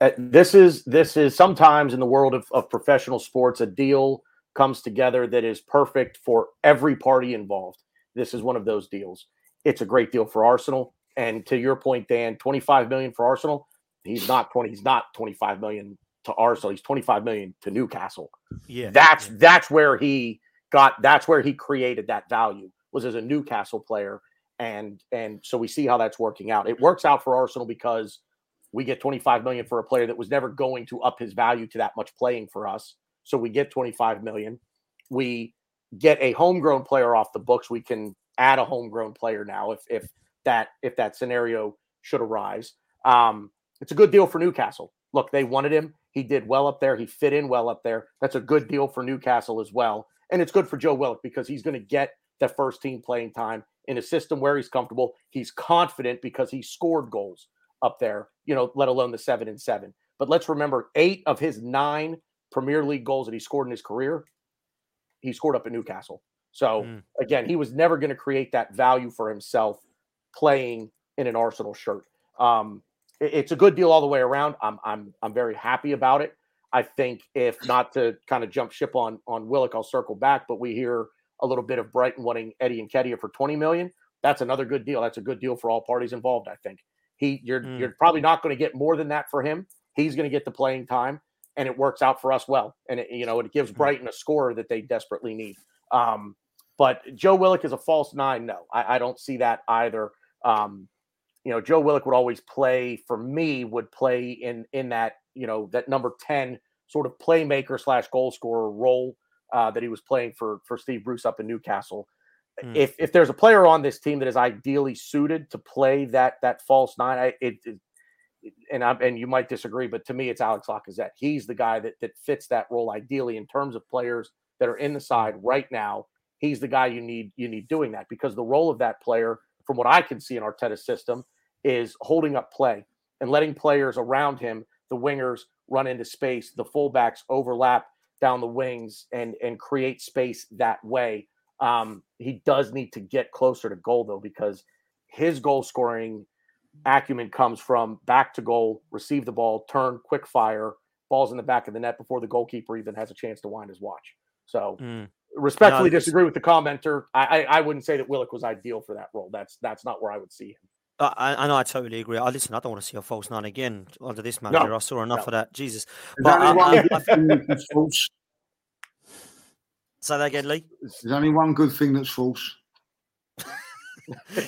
Uh, this is this is sometimes in the world of, of professional sports a deal comes together that is perfect for every party involved. This is one of those deals. It's a great deal for arsenal. And to your point dan 25 million for arsenal? He's not 20 he's not 25 million to arsenal. He's 25 million to newcastle. Yeah, that's yeah. that's where he got that's where he created that value was as a Newcastle player. And and so we see how that's working out. It works out for Arsenal because we get 25 million for a player that was never going to up his value to that much playing for us. So we get 25 million. We get a homegrown player off the books. We can add a homegrown player now if if that if that scenario should arise. Um, it's a good deal for Newcastle. Look, they wanted him. He did well up there. He fit in well up there. That's a good deal for Newcastle as well. And it's good for Joe Willock because he's going to get the first team playing time in a system where he's comfortable. He's confident because he scored goals up there, you know, let alone the seven and seven. But let's remember eight of his nine Premier League goals that he scored in his career, he scored up at Newcastle. So Mm. again, he was never going to create that value for himself playing in an Arsenal shirt. Um, it- it's a good deal all the way around. I'm I'm I'm very happy about it. I think if not to kind of jump ship on on Willock, I'll circle back. But we hear a little bit of Brighton wanting Eddie Nketiah for 20 million. That's another good deal. That's a good deal for all parties involved. I think he you're Mm. you're probably not going to get more than that for him. He's going to get the playing time, and it works out for us well. And it, you know it gives Brighton a scorer that they desperately need. Um, but Joe Willock is a false nine. No, I, I don't see that either. Um, you know, Joe Willock would always play for me. Would play in in that you know that number ten sort of playmaker slash goal scorer role uh, that he was playing for for Steve Bruce up in Newcastle. Mm. If if there's a player on this team that is ideally suited to play that that false nine, I, it, it and I and you might disagree, but to me, it's Alex Lacazette. He's the guy that that fits that role ideally in terms of players that are in the side right now. He's the guy you need you need doing that because the role of that player, from what I can see in Arteta's system, is holding up play and letting players around him, the wingers, run into space, the fullbacks overlap down the wings and and create space that way. Um, he does need to get closer to goal though, because his goal scoring acumen comes from back to goal, receive the ball, turn, quick fire, balls in the back of the net before the goalkeeper even has a chance to wind his watch. So Mm. respectfully No, it's- disagree with the commenter. I, I I wouldn't say that Willock was ideal for that role. That's that's not where I would see him. I, I I know I totally agree. I listen. I don't want to see a false nine again under this manager. I saw enough no. of that. Jesus. There's But only I, one I, I, false. say that again, Lee. There's only one good thing that's false.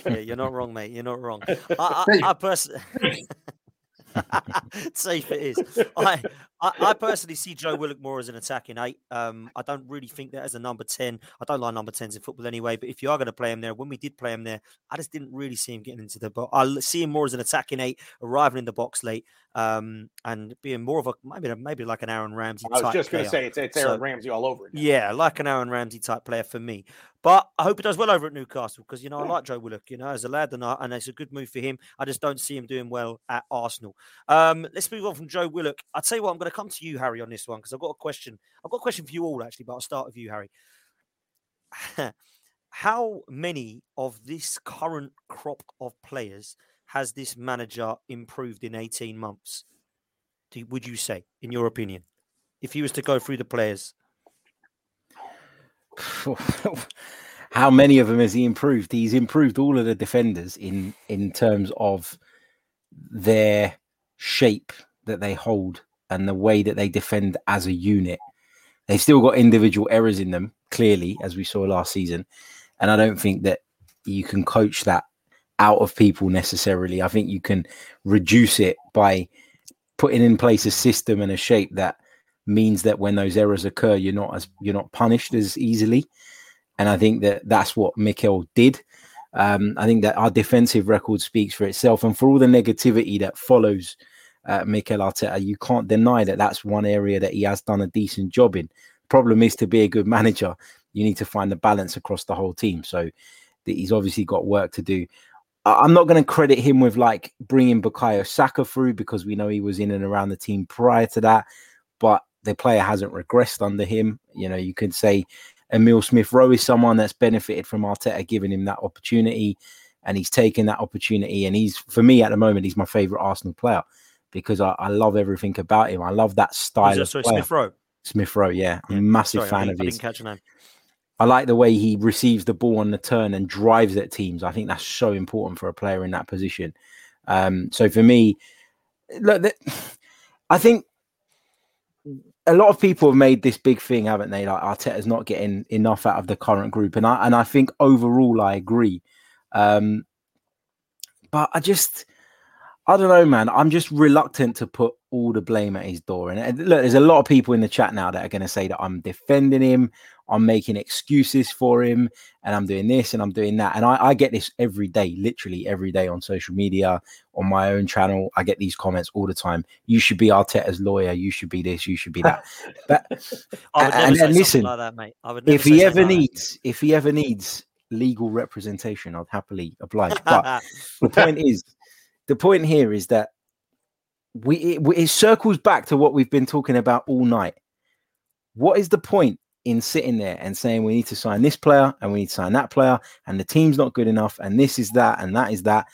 Yeah, you're not wrong, mate. You're not wrong. I, I, I personally, safe it is. I, I, I personally see Joe Willock more as an attacking eight. Um, I don't really think that as a number ten. I don't like number tens in football anyway. But if you are going to play him there, when we did play him there, I just didn't really see him getting into the box. I see him more as an attacking eight, arriving in the box late. Um, and being more of a maybe maybe like an Aaron Ramsey. I was just going to say it's, it's Aaron So- Ramsey all over again. Yeah, like an Aaron Ramsey type player for me. But I hope he does well over at Newcastle because you know I like Joe Willock, you know, as a lad, and, I, and it's a good move for him. I just don't see him doing well at Arsenal. Um, let's move on from Joe Willock. I'll tell you what, I'm going to come to you, Harry, on this one because I've got a question. I've got a question for you all actually, but I'll start with you, Harry. How many of this current crop of players has this manager improved in 18 months? Do, would you say, in your opinion, if he was to go through the players? How many of them has he improved? He's improved all of the defenders in in terms of their shape that they hold and the way that they defend as a unit. They've still got individual errors in them, clearly, as we saw last season. And I don't think that you can coach that out of people necessarily. I think you can reduce it by putting in place a system and a shape that means that when those errors occur, you're not as you're not punished as easily. And I think that that's what Mikel did. Um, I think that our defensive record speaks for itself, and for all the negativity that follows uh, Mikel Arteta, you can't deny that that's one area that he has done a decent job in. Problem is to be a good manager, you need to find the balance across the whole team. So he's obviously got work to do. I'm not going to credit him with like bringing Bukayo Saka through because we know he was in and around the team prior to that, but the player hasn't regressed under him. You know, you could say Emile Smith Rowe is someone that's benefited from Arteta giving him that opportunity, and he's taken that opportunity. And he's, for me, at the moment, he's my favorite Arsenal player because I, I love everything about him. I love that style that? of Sorry, player. Smith Rowe. Smith Rowe, yeah, I'm a massive Sorry, I fan didn't- of his. I like the way he receives the ball on the turn and drives at teams. I think that's so important for a player in that position. Um, so for me, look, th- I think a lot of people have made this big thing, haven't they? Like Arteta's not getting enough out of the current group, and I and I think overall I agree. Um, but I just, I don't know, man. I'm just reluctant to put all the blame at his door. And look, there's a lot of people in the chat now that are going to say that I'm defending him, I'm making excuses for him, and I'm doing this and I'm doing that. And I, I get this every day, literally every day on social media, on my own channel. I get these comments all the time. You should be Arteta's lawyer. You should be this. You should be that. But I would never and, and listen, like that, mate. I would never if he ever like that. needs, if he ever needs legal representation, I'd happily oblige. But the point is, the point here is that we it, it circles back to what we've been talking about all night. What is the point in sitting there and saying we need to sign this player and we need to sign that player and the team's not good enough and this is that and that is that?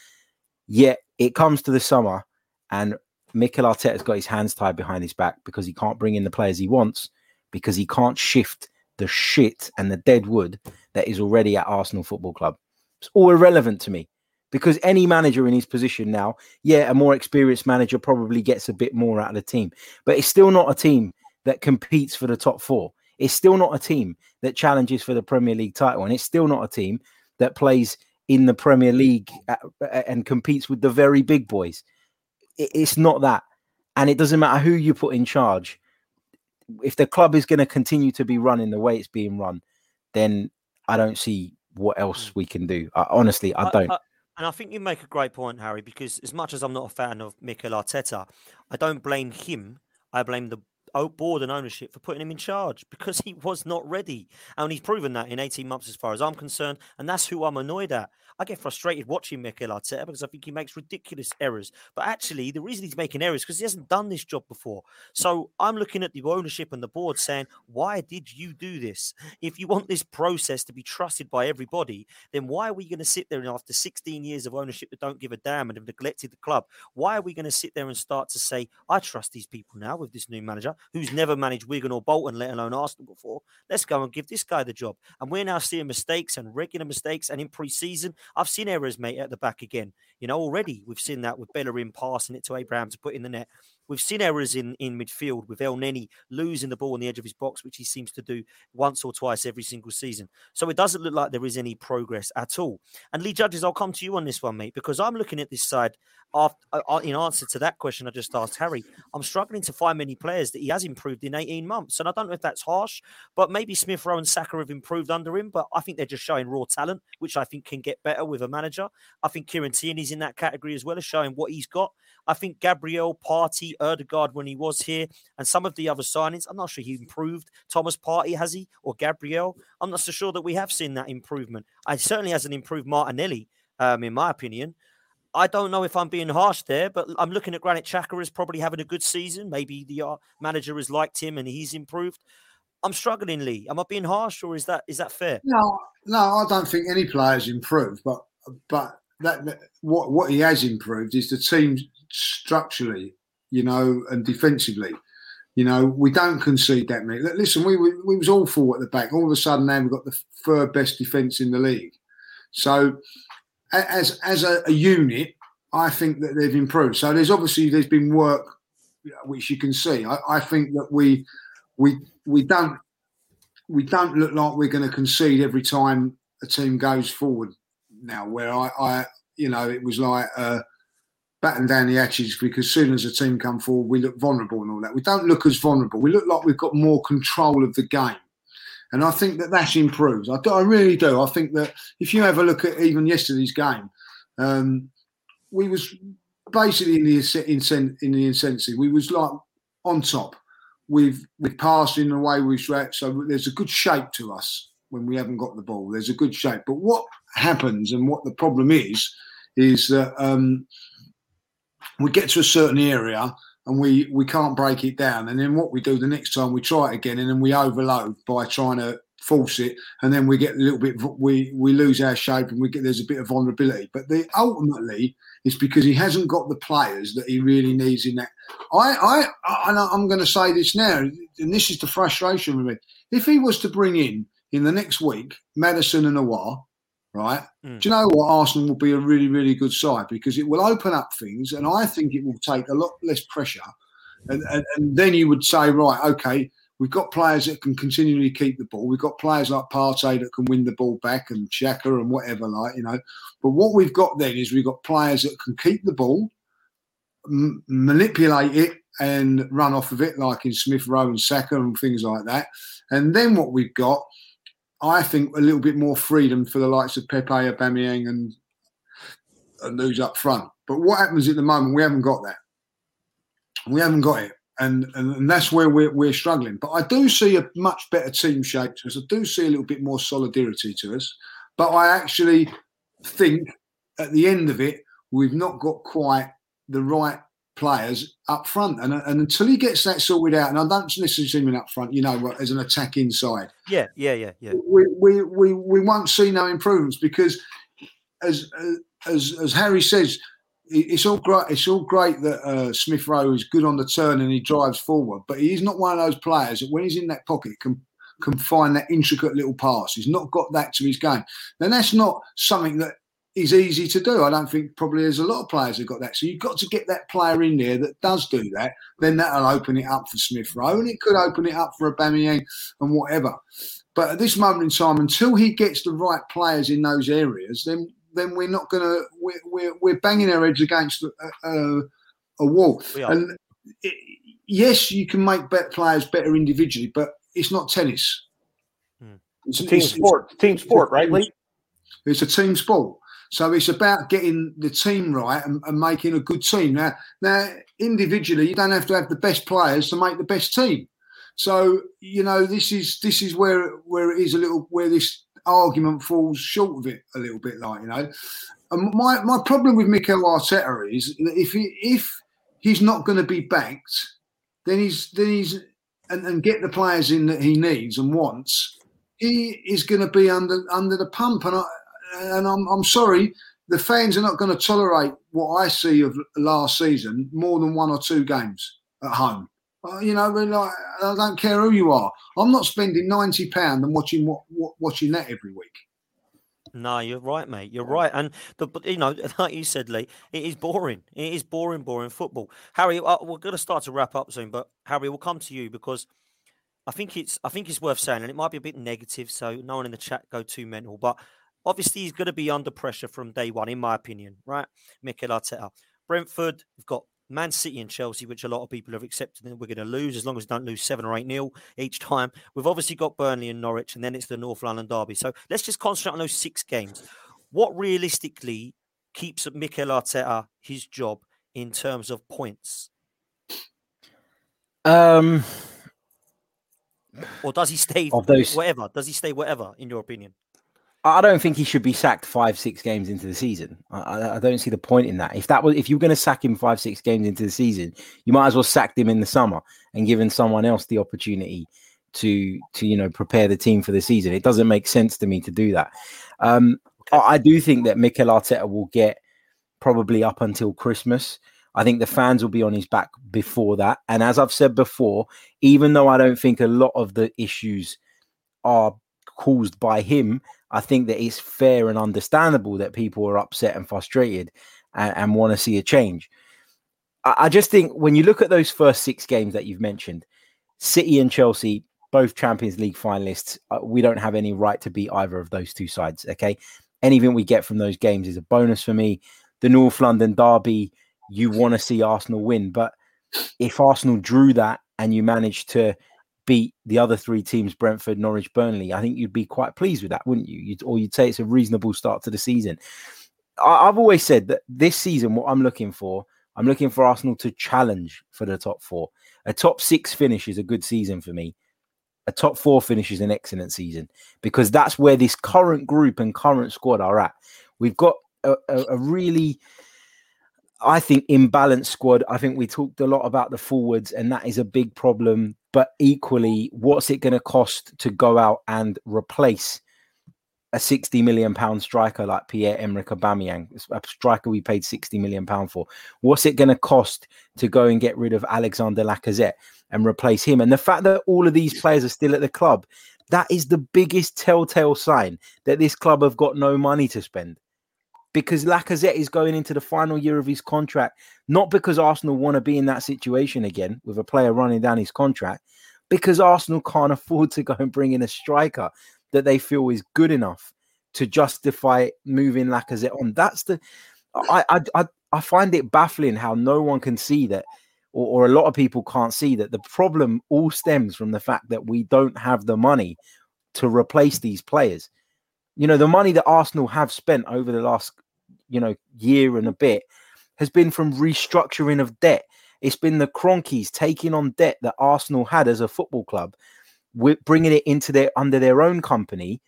Yet it comes to the summer and Mikel Arteta's got his hands tied behind his back because he can't bring in the players he wants because he can't shift the shit and the dead wood that is already at Arsenal Football Club. It's all irrelevant to me because any manager in his position now, yeah, a more experienced manager probably gets a bit more out of the team, but it's still not a team that competes for the top four. It's still not a team that challenges for the Premier League title, and it's still not a team that plays in the Premier League uh, uh, and competes with the very big boys. It's not that, and it doesn't matter who you put in charge. If the club is going to continue to be run in the way it's being run, then I don't see what else mm. we can do. I, honestly, I don't. and I think you make a great point, Harry, because as much as I'm not a fan of Mikel Arteta, I don't blame him. I blame the board and ownership for putting him in charge because he was not ready. And he's proven that in 18 months, as far as I'm concerned. And that's who I'm annoyed at. I get frustrated watching Mikel Arteta because I think he makes ridiculous errors. But actually, the reason he's making errors is because he hasn't done this job before. So I'm looking at the ownership and the board saying, why did you do this? If you want this process to be trusted by everybody, then why are we going to sit there and after 16 years of ownership that don't give a damn and have neglected the club? Why are we going to sit there and start to say, I trust these people now with this new manager who's never managed Wigan or Bolton, let alone Arsenal before? Let's go and give this guy the job. And we're now seeing mistakes and regular mistakes. And in pre season, I've seen errors, mate, at the back again. You know, already we've seen that with Bellerin passing it to Abraham to put in the net. We've seen errors in, in midfield with Elneny losing the ball on the edge of his box, which he seems to do once or twice every single season. So it doesn't look like there is any progress at all. And Lee Judges, I'll come to you on this one, mate, because I'm looking at this side after, uh, in answer to that question I just asked Harry, I'm struggling to find many players that he has improved in 18 months. And I don't know if that's harsh, but maybe Smith Rowe and Saka have improved under him. But I think they're just showing raw talent, which I think can get better with a manager. I think Kieran Tierney's in that category as well as showing what he's got. I think Gabriel, Partey, Odegaard when he was here, and some of the other signings, I'm not sure he improved. Thomas Partey, has he? Or Gabriel? I'm not so sure that we have seen that improvement. I certainly hasn't improved Martinelli, um, in my opinion. I don't know if I'm being harsh there, but I'm looking at Granit Xhaka as probably having a good season. Maybe the uh, manager has liked him and he's improved. I'm struggling, Lee. Am I being harsh, or is that is that fair? No, no, I don't think any player's improved, but but that what what he has improved is the team structurally, you know, and defensively. You know, we don't concede that many. Listen, we, we, we was awful at the back. All of a sudden, now we've got the third best defence in the league. So, as as a, a, unit, I think that they've improved. So there's obviously there's been work which you can see. I, I think that we we we don't we don't look like we're going to concede every time a team goes forward now. Where I, I you know it was like uh, batten down the hatches because as soon as a team come forward, we look vulnerable and all that. We don't look as vulnerable. We look like we've got more control of the game. And I think that that's improved. I, I really do. I think that if you have a look at even yesterday's game, um, we was basically in the in the intensity. We was like on top. We've we've passed in the way we've so there's a good shape to us when we haven't got the ball. There's a good shape. But what happens and what the problem is is that um, we get to a certain area and we we can't break it down. And then what we do the next time we try it again, and then we overload by trying to force it, and then we get a little bit we we lose our shape and we get there's a bit of vulnerability. But the ultimately it's because he hasn't got the players that he really needs in that. I I and I'm going to say this now, and this is the frustration with me. If he was to bring in in the next week Maddison and Aouar, right? Mm. Do you know what? Arsenal will be a really, really good side because it will open up things, and I think it will take a lot less pressure. And, and, and, then you would say, right, okay, we've got players that can continually keep the ball. We've got players like Partey that can win the ball back and Xhaka and whatever, like, you know. But what we've got then is we've got players that can keep the ball, m- manipulate it, and run off of it, like in Smith Rowe and Saka and things like that. And then what we've got I think a little bit more freedom for the likes of Pepe, Aubameyang, and and those up front. But what happens at the moment? We haven't got that. We haven't got it, and and, and that's where we're we're struggling. But I do see a much better team shape to us. I do see a little bit more solidarity to us. But I actually think at the end of it, we've not got quite the right players up front. And, and until he gets that sorted out, and I don't necessarily see him up front, you know, as an attack inside. Yeah, yeah, yeah, yeah. We, we, we, we won't see no improvements because, as as as Harry says, it's all great. It's all great that uh, Smith Rowe is good on the turn and he drives forward, but he's not one of those players that when he's in that pocket can can find that intricate little pass. He's not got that to his game. Now that's not something that is easy to do. I don't think probably there's a lot of players who've got that. So you've got to get that player in there that does do that. Then that'll open it up for Smith Rowe and it could open it up for Aubameyang and whatever. But at this moment in time, until he gets the right players in those areas, then then we're not going to we're, we're, we're banging our heads against a, a, a wall. And it, yes, you can make better players better individually, but it's not tennis. Hmm. It's a team it's, sport. It's, team sport, right, Lee? It's a team sport. So it's about getting the team right and, and, making a good team. Now, now individually, you don't have to have the best players to make the best team. So you know, this is this is where where it is a little where this argument falls short of it a little bit. Like you know, and my my problem with Mikel Arteta is that if he if he's not going to be backed, then he's then he's and, and get the players in that he needs and wants. He is going to be under under the pump, and I and I'm, I'm sorry, the fans are not going to tolerate what I see of last season more than one or two games at home. Uh, you know, like, I don't care who you are. I'm not spending ninety pound and watching what, what, watching that every week. No, you're right, mate. You're right, and the you know, like you said, Lee, it is boring. It is boring, boring football. Harry, uh, we're going to start to wrap up soon, but Harry, we'll come to you because I think it's I think it's worth saying, and it might be a bit negative, so no one in the chat go too mental, but obviously he's going to be under pressure from day one, in my opinion, right? Mikel Arteta. Brentford, we've got Man City and Chelsea, which a lot of people have accepted that we're going to lose as long as we don't lose seven or eight nil each time. We've obviously got Burnley and Norwich, and then it's the North London derby. So let's just concentrate on those six games. What realistically keeps Mikel Arteta his job in terms of points, Um, or does he stay Of those- whatever? Does he stay whatever? In your opinion? I don't think he should be sacked five, six games into the season. I, I, don't see the point in that. If that was, if you were going to sack him five, six games into the season, you might as well sack him in the summer and given someone else the opportunity to, to you know, prepare the team for the season. It doesn't make sense to me to do that. Um, I, I do think that Mikel Arteta will get probably up until Christmas. I think the fans will be on his back before that. And as I've said before, even though I don't think a lot of the issues are caused by him, I think that it's fair and understandable that people are upset and frustrated and, and want to see a change. I, I just think when you look at those first six games that you've mentioned, City and Chelsea, both Champions League finalists, uh, we don't have any right to beat either of those two sides. Okay. Anything we get from those games is a bonus for me. The North London Derby, you want to see Arsenal win. But if Arsenal drew that and you managed to beat the other three teams, Brentford, Norwich, Burnley, I think you'd be quite pleased with that, wouldn't you? You'd, or you'd say it's a reasonable start to the season. I, I've always said that this season, what I'm looking for, I'm looking for Arsenal to challenge for the top four. A top six finish is a good season for me. A top four finish is an excellent season because that's where this current group and current squad are at. We've got a, a, a really, I think, imbalanced squad. I think we talked a lot about the forwards, and that is a big problem. But equally, what's it going to cost to go out and replace a 60 million pound striker like Pierre Emerick Aubameyang, a striker we paid 60 million pound for? What's it going to cost to go and get rid of Alexander Lacazette and replace him? And the fact that all of these players are still at the club, that is the biggest telltale sign that this club have got no money to spend because Lacazette is going into the final year of his contract, not because Arsenal want to be in that situation again with a player running down his contract, because Arsenal can't afford to go and bring in a striker that they feel is good enough to justify moving Lacazette on. That's the I I I, find it baffling how no one can see that. Or, or a lot of people can't see that the problem all stems from the fact that we don't have the money to replace these players you know the money that arsenal have spent over the last you know year and a bit has been from restructuring of debt. It's been the Kroenkes taking on debt that arsenal had as a football club bringing it into their under their own company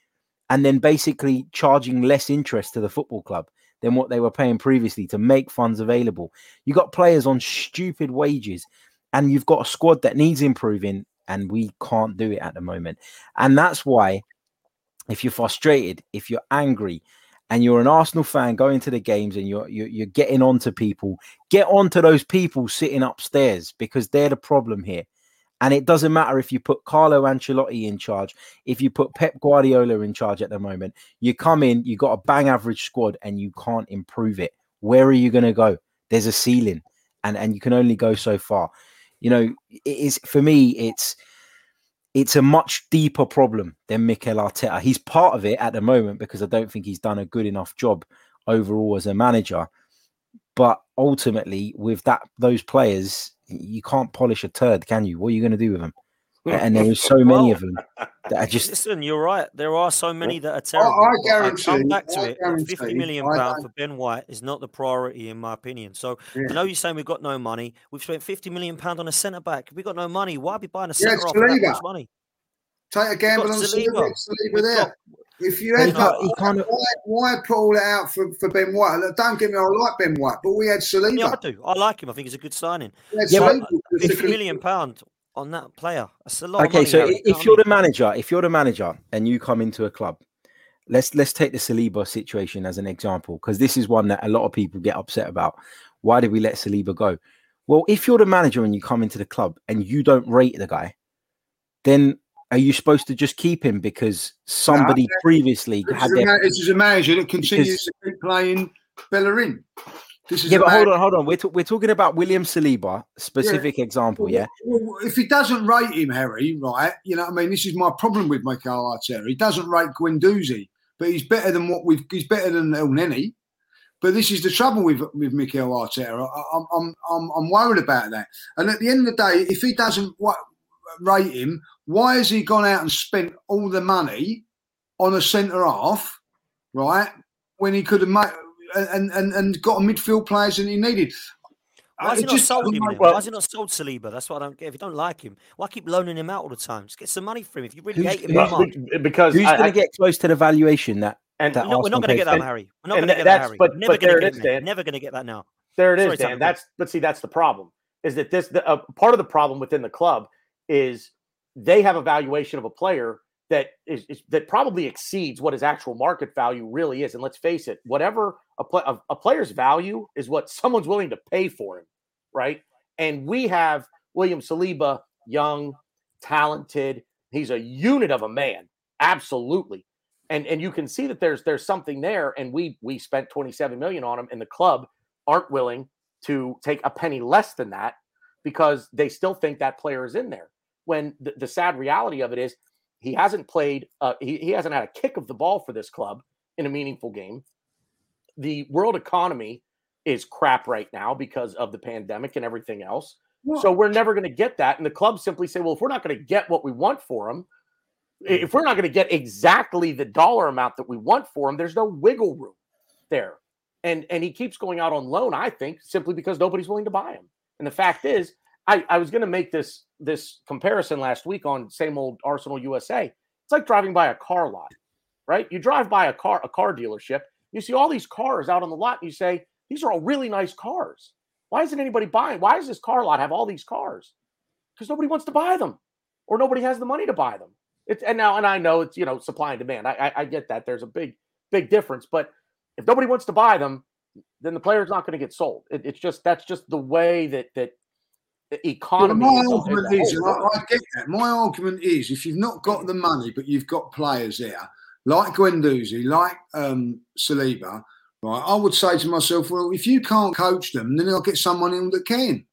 and then basically charging less interest to the football club than what they were paying previously to make funds available. You got players on stupid wages and you've got a squad that needs improving and we can't do it at the moment. And that's why if you're frustrated, if you're angry, and you're an Arsenal fan going to the games and you're, you're you're getting on to people, get on to those people sitting upstairs because they're the problem here. And it doesn't matter if you put Carlo Ancelotti in charge, if you put Pep Guardiola in charge at the moment, you come in, you got a bang average squad and you can't improve it. Where are you going to go? There's a ceiling and, and you can only go so far. You know, it is for me, it's it's a much deeper problem than Mikel Arteta. He's part of it at the moment because I don't think he's done a good enough job overall as a manager. But ultimately, with that those players, you can't polish a turd, can you? What are you going to do with them? And there are so many of them that are just. Listen, you're right. There are so many that are terrible. I but guarantee- come back to I it. Fifty million pound for Ben White is not the priority, in my opinion. So Yeah. I know you're saying we've got no money. We've spent fifty million pound on a centre back. We've got no money. Why be buying a Yeah, centre off for that much money? Take a gamble on Saliba. Saliba. Saliba there. If you But had he can't- he that, can't- why, why put all it out for, for Ben White? Look, don't get me, wrong, I like Ben White, but we had Saliba. Yeah, I do. I like him. I think he's a good signing. We had Yeah, but Saliba. It's Fifty a- million pound on that player. That's a lot. of Okay, money, so Harry, i- you know if you're mean? the manager, if you're the manager and you come into a club, let's let's take the Saliba situation as an example because this is one that a lot of people get upset about. Why did we let Saliba go? Well, if you're the manager and you come into the club and you don't rate the guy, then are you supposed to just keep him because somebody previously This had is, a, their ma- this is a manager that continues Because- to keep playing Bellerin. This is yeah, but hold on, hold on. We're, ta- we're talking about William Saliba, specific example, yeah. Well, if he doesn't rate him, Harry, right? You know, what I mean, this is my problem with Mikel Arteta. He doesn't rate Guendouzi, but he's better than what we've. He's better than Elneny, But this is the trouble with with Mikel Arteta. I, I'm, I'm I'm I'm worried about that. And at the end of the day, if he doesn't rate him, why has he gone out and spent all the money on a centre half, right? When he could have made and and and got a midfield players that he needed. Why has he not just- sold him? Then? well- Why has he not sold Saliba? That's what I don't get. If you don't like him, why keep loaning him out all the time? Just get some money for him. If you really Who's- hate him, who's- that much. Be- because Who's going to get close to the valuation that and that We're not, we're not going to get that, And- Harry. We're not going to get that, Harry. but- Never but going there to get is, that. Dan. Never going to get that now. There it is, Sorry, Dan. Tucker. That's but see, that's the problem. Is that this the, uh, part of the problem within the club is they have a valuation of a player that is, is that probably exceeds what his actual market value really is. And let's face it, whatever a, a, a player's value is what someone's willing to pay for him, right? And we have William Saliba, young, talented. He's a unit of a man, absolutely. And and you can see that there's there's something there. And we we spent 27 million on him, and the club aren't willing to take a penny less than that because they still think that player is in there. When the, the sad reality of it is he hasn't played, uh, he, he hasn't had a kick of the ball for this club in a meaningful game. The world economy is crap right now because of the pandemic and everything else. So we're never going to get that. And the club simply say, well, if we're not going to get what we want for him, if we're not going to get exactly the dollar amount that we want for him, there's no wiggle room there. And and he keeps going out on loan, I think, simply because nobody's willing to buy him. And the fact is, I, I was going to make this this comparison last week on same old Arsenal USA. It's like driving by a car lot, right? You drive by a car a car dealership, you see all these cars out on the lot, and you say, these are all really nice cars. Why isn't anybody buying? Why does this car lot have all these cars? Because nobody wants to buy them, or nobody has the money to buy them. It's and now and I know it's you know supply and demand. I, I I get that. There's a big big difference, but if nobody wants to buy them, then the player's not going to get sold. It, it's just that's just the way that that Well, my argument is is, a and whole I, I get that. My argument is, if you've not got the money, but you've got players there, like Guendouzi, like um, Saliba, right? I would say to myself, well, if you can't coach them, then I'll get someone in that can.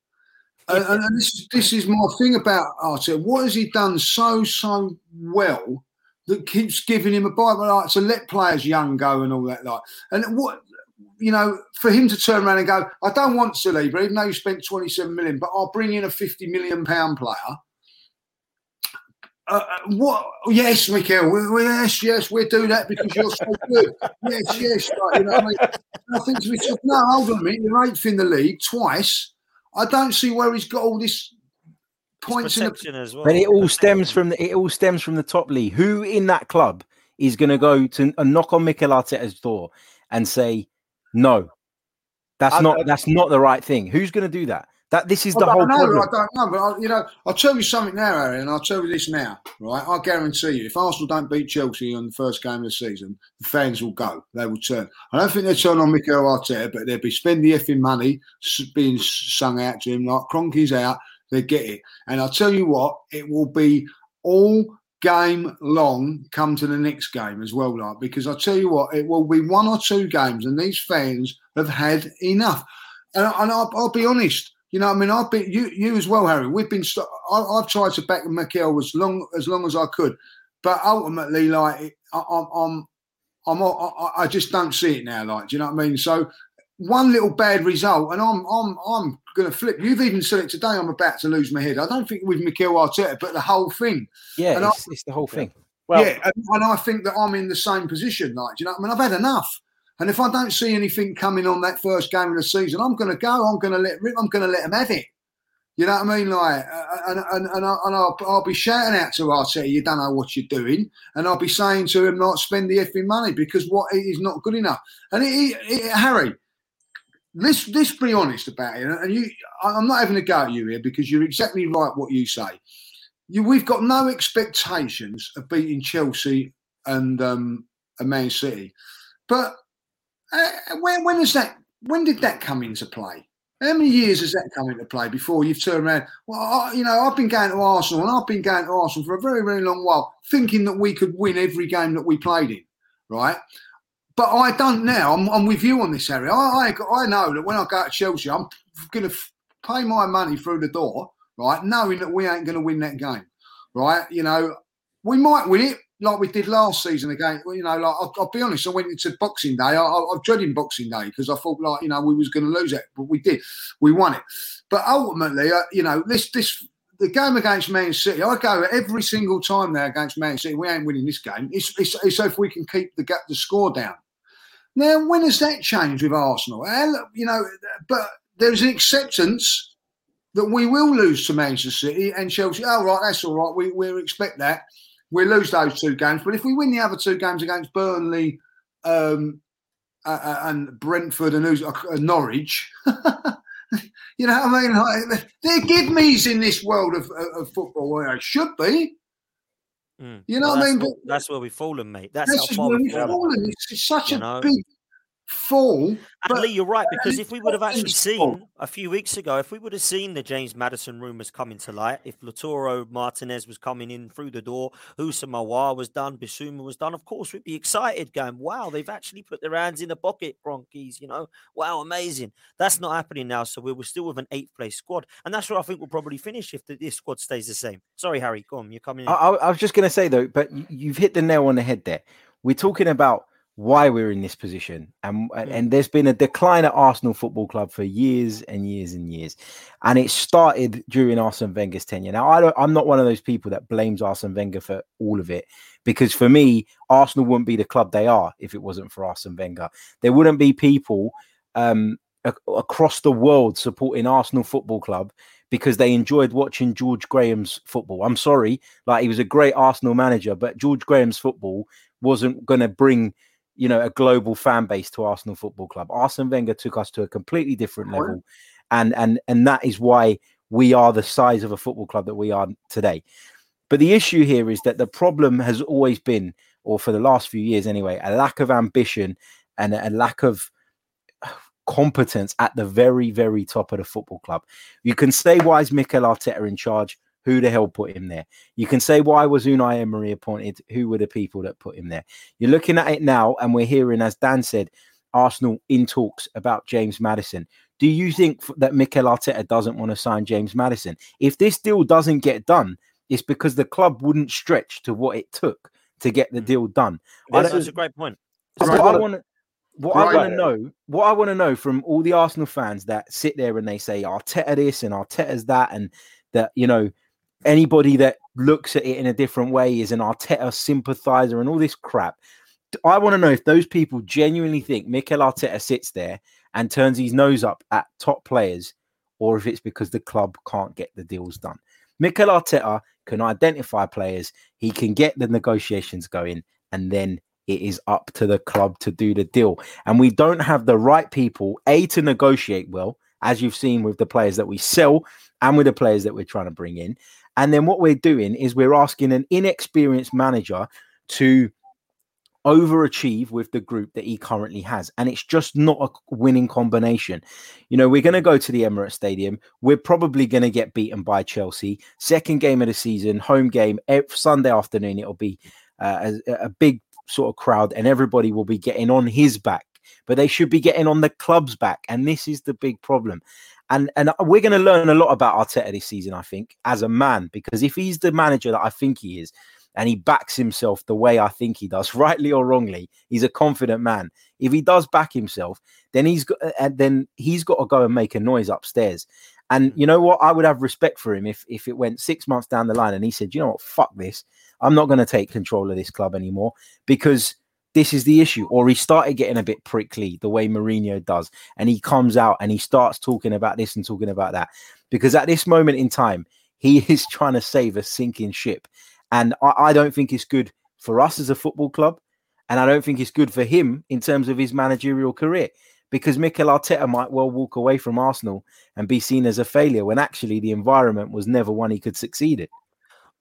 And, and, and this, is, this is my thing about Arteta. What has he done so so well that keeps giving him a bite? Like to let players young go and all that, like, and what you know, for him to turn around and go, I don't want Saliba, even though you spent 27 million, but I'll bring in a 50 million pound player. Uh, uh, what? Yes, Mikel. We, we, yes, yes, we'll do that because you're so good. yes, yes. Right, you know what I mean? And I think to myself, no, hold on a minute. You're eighth in the league twice. I don't see where he's got all this points in the as well. But it all stems from the, it all stems from the top league. Who in that club is going to go to a knock on Mikel Arteta's door and say, "No, that's I- not I- that's not the right thing." Who's going to do that? That this is I the don't whole know. problem. I don't know, but I, you know, I'll tell you something now, Aaron. and I'll tell you this now, right? I guarantee you, if Arsenal don't beat Chelsea on the first game of the season, the fans will go. They will turn. I don't think they'll turn on Mikel Arteta, but they'll be spending the effing money being sung out to him like Kroenke's out. They get it, and I'll tell you what, it will be all game long come to the next game as well, like because I tell you what, it will be one or two games, and these fans have had enough. And, and I'll, I'll be honest, you know, I mean, I've been you, you as well, Harry. We've been, st- I, I've tried to back Mikel as long as long as I could, but ultimately, like, I, I'm, I'm, I'm, I, I just don't see it now. Like, do you know what I mean? So, one little bad result, and I'm, I'm, I'm going to flip. You've even said it today. I'm about to lose my head. I don't think with Mikel Arteta, but the whole thing. yeah, and I- it's, it's the whole thing. Well, yeah, and, and I think that I'm in the same position. Like, you know, I mean, I've had enough. And if I don't see anything coming on that first game of the season, I'm going to go. I'm going to let rip. I'm going to let them have it. You know what I mean? Like, uh, and and, and, I, and I'll, I'll be shouting out to Arteta, you don't know what you're doing, and I'll be saying to him, not spend the effing money because what it is not good enough. And it, it, it, Harry, let's let's be honest about it. And you, I'm not having a go at you here because you're exactly right what you say. You, we've got no expectations of beating Chelsea and um, Man City, but uh, when when is that? When did that come into play? How many years has that come into play before you've turned around? Well, I, you know, I've been going to Arsenal and I've been going to Arsenal for a very, very long while, thinking that we could win every game that we played in, right? But I don't now. I'm, I'm with you on this, Harry. I, I, I know that when I go to Chelsea, I'm going to pay my money through the door, right? Knowing that we ain't going to win that game, right? You know, we might win it. like we did last season again. You know, like I'll, I'll be honest, I went into Boxing Day. I, I, I dreaded Boxing Day because I thought like you know we was going to lose it, but we did, we won it. But ultimately, uh, you know, this this the game against Man City, I go every single time there against Man City. We ain't winning this game. It's, it's, it's if we can keep the gap, the score down. Now, when has that changed with Arsenal? You know, but there's an acceptance that we will lose to Manchester City and Chelsea. Oh, right, that's all right. We we expect that. We'll lose those two games, but if we win the other two games against Burnley um, uh, uh, and Brentford and who's, uh, Norwich, you know what I mean? Like, they're give me's in this world of, of football. Where they should be. Mm. You know Well, what I mean? But that's where we've fallen, mate. That's this how far we've fallen. fallen. It's, it's such You a know? big fall. And but- Lee, you're right because if we would have actually seen a few weeks ago, if we would have seen the James Maddison rumours coming to light, if Lautaro Martinez was coming in through the door, Houssem Aouar was done, Bissouma was done, of course we'd be excited, going, "Wow, they've actually put their hands in the pocket, Kroenkes." You know, wow, amazing. That's not happening now, so we're, we're still with an eighth place squad, and that's where I think we'll probably finish if the, this squad stays the same. Sorry, Harry, come, you're coming in. I, I, I was just going to say though, but you've hit the nail on the head there. We're talking about why we're in this position, and and- and there's been a decline at Arsenal Football Club for years and years and years, and it started during Arsene Wenger's tenure. Now, I don't, I'm not one of those people that blames Arsene Wenger for all of it, because for me, Arsenal wouldn't be the club they are if it wasn't for Arsene Wenger. There wouldn't be people um, ac- across the world supporting Arsenal Football Club because they enjoyed watching George Graham's football. I'm sorry, like he was a great Arsenal manager, but George Graham's football wasn't going to bring, you know, a global fan base to Arsenal Football Club. Arsene Wenger took us to a completely different level, and and and that is why we are the size of a football club that we are today. But the issue here is that the problem has always been, or for the last few years anyway, a lack of ambition and a lack of competence at the very, very top of the football club. You can say, why is Mikel Arteta in charge? Who the hell put him there? You can say, why was Unai Emery appointed? Who were the people that put him there? You're looking at it now, and we're hearing, as Dan said, Arsenal in talks about James Maddison. Do you think that Mikel Arteta doesn't want to sign James Maddison? If this deal doesn't get done, it's because the club wouldn't stretch to what it took to get the hmm. deal done. That's, a great point. what Right. I want to what I want to know, what I want to know from all the Arsenal fans that sit there and they say Arteta this and Arteta's that, and that you know anybody that looks at it in a different way is an Arteta sympathizer and all this crap. I want to know if those people genuinely think Mikel Arteta sits there and turns his nose up at top players, or if it's because the club can't get the deals done. Mikel Arteta can identify players, he can get the negotiations going, and then it is up to the club to do the deal. And we don't have the right people, A, to negotiate well, as you've seen with the players that we sell and with the players that we're trying to bring in. And then what we're doing is we're asking an inexperienced manager to overachieve with the group that he currently has. And it's just not a winning combination. You know, we're going to go to the Emirates Stadium. We're probably going to get beaten by Chelsea. Second game of the season, home game, Sunday afternoon. It'll be uh, a, a big sort of crowd, and everybody will be getting on his back. But they should be getting on the club's back, and this is the big problem. And and we're going to learn a lot about Arteta this season, I think, as a man, because if he's the manager that I think he is, and he backs himself the way I think he does, rightly or wrongly, he's a confident man. If he does back himself, then he's got, uh, and then he's got to go and make a noise upstairs. And hmm. you know what? I would have respect for him if if it went six months down the line and he said, you know what, fuck this, I'm not going to take control of this club anymore because this is the issue. Or he started getting a bit prickly the way Mourinho does, and he comes out and he starts talking about this and talking about that. Because at this moment in time, he is trying to save a sinking ship. And I, I don't think it's good for us as a football club. And I don't think it's good for him in terms of his managerial career. Because Mikel Arteta might well walk away from Arsenal and be seen as a failure when actually the environment was never one he could succeed in.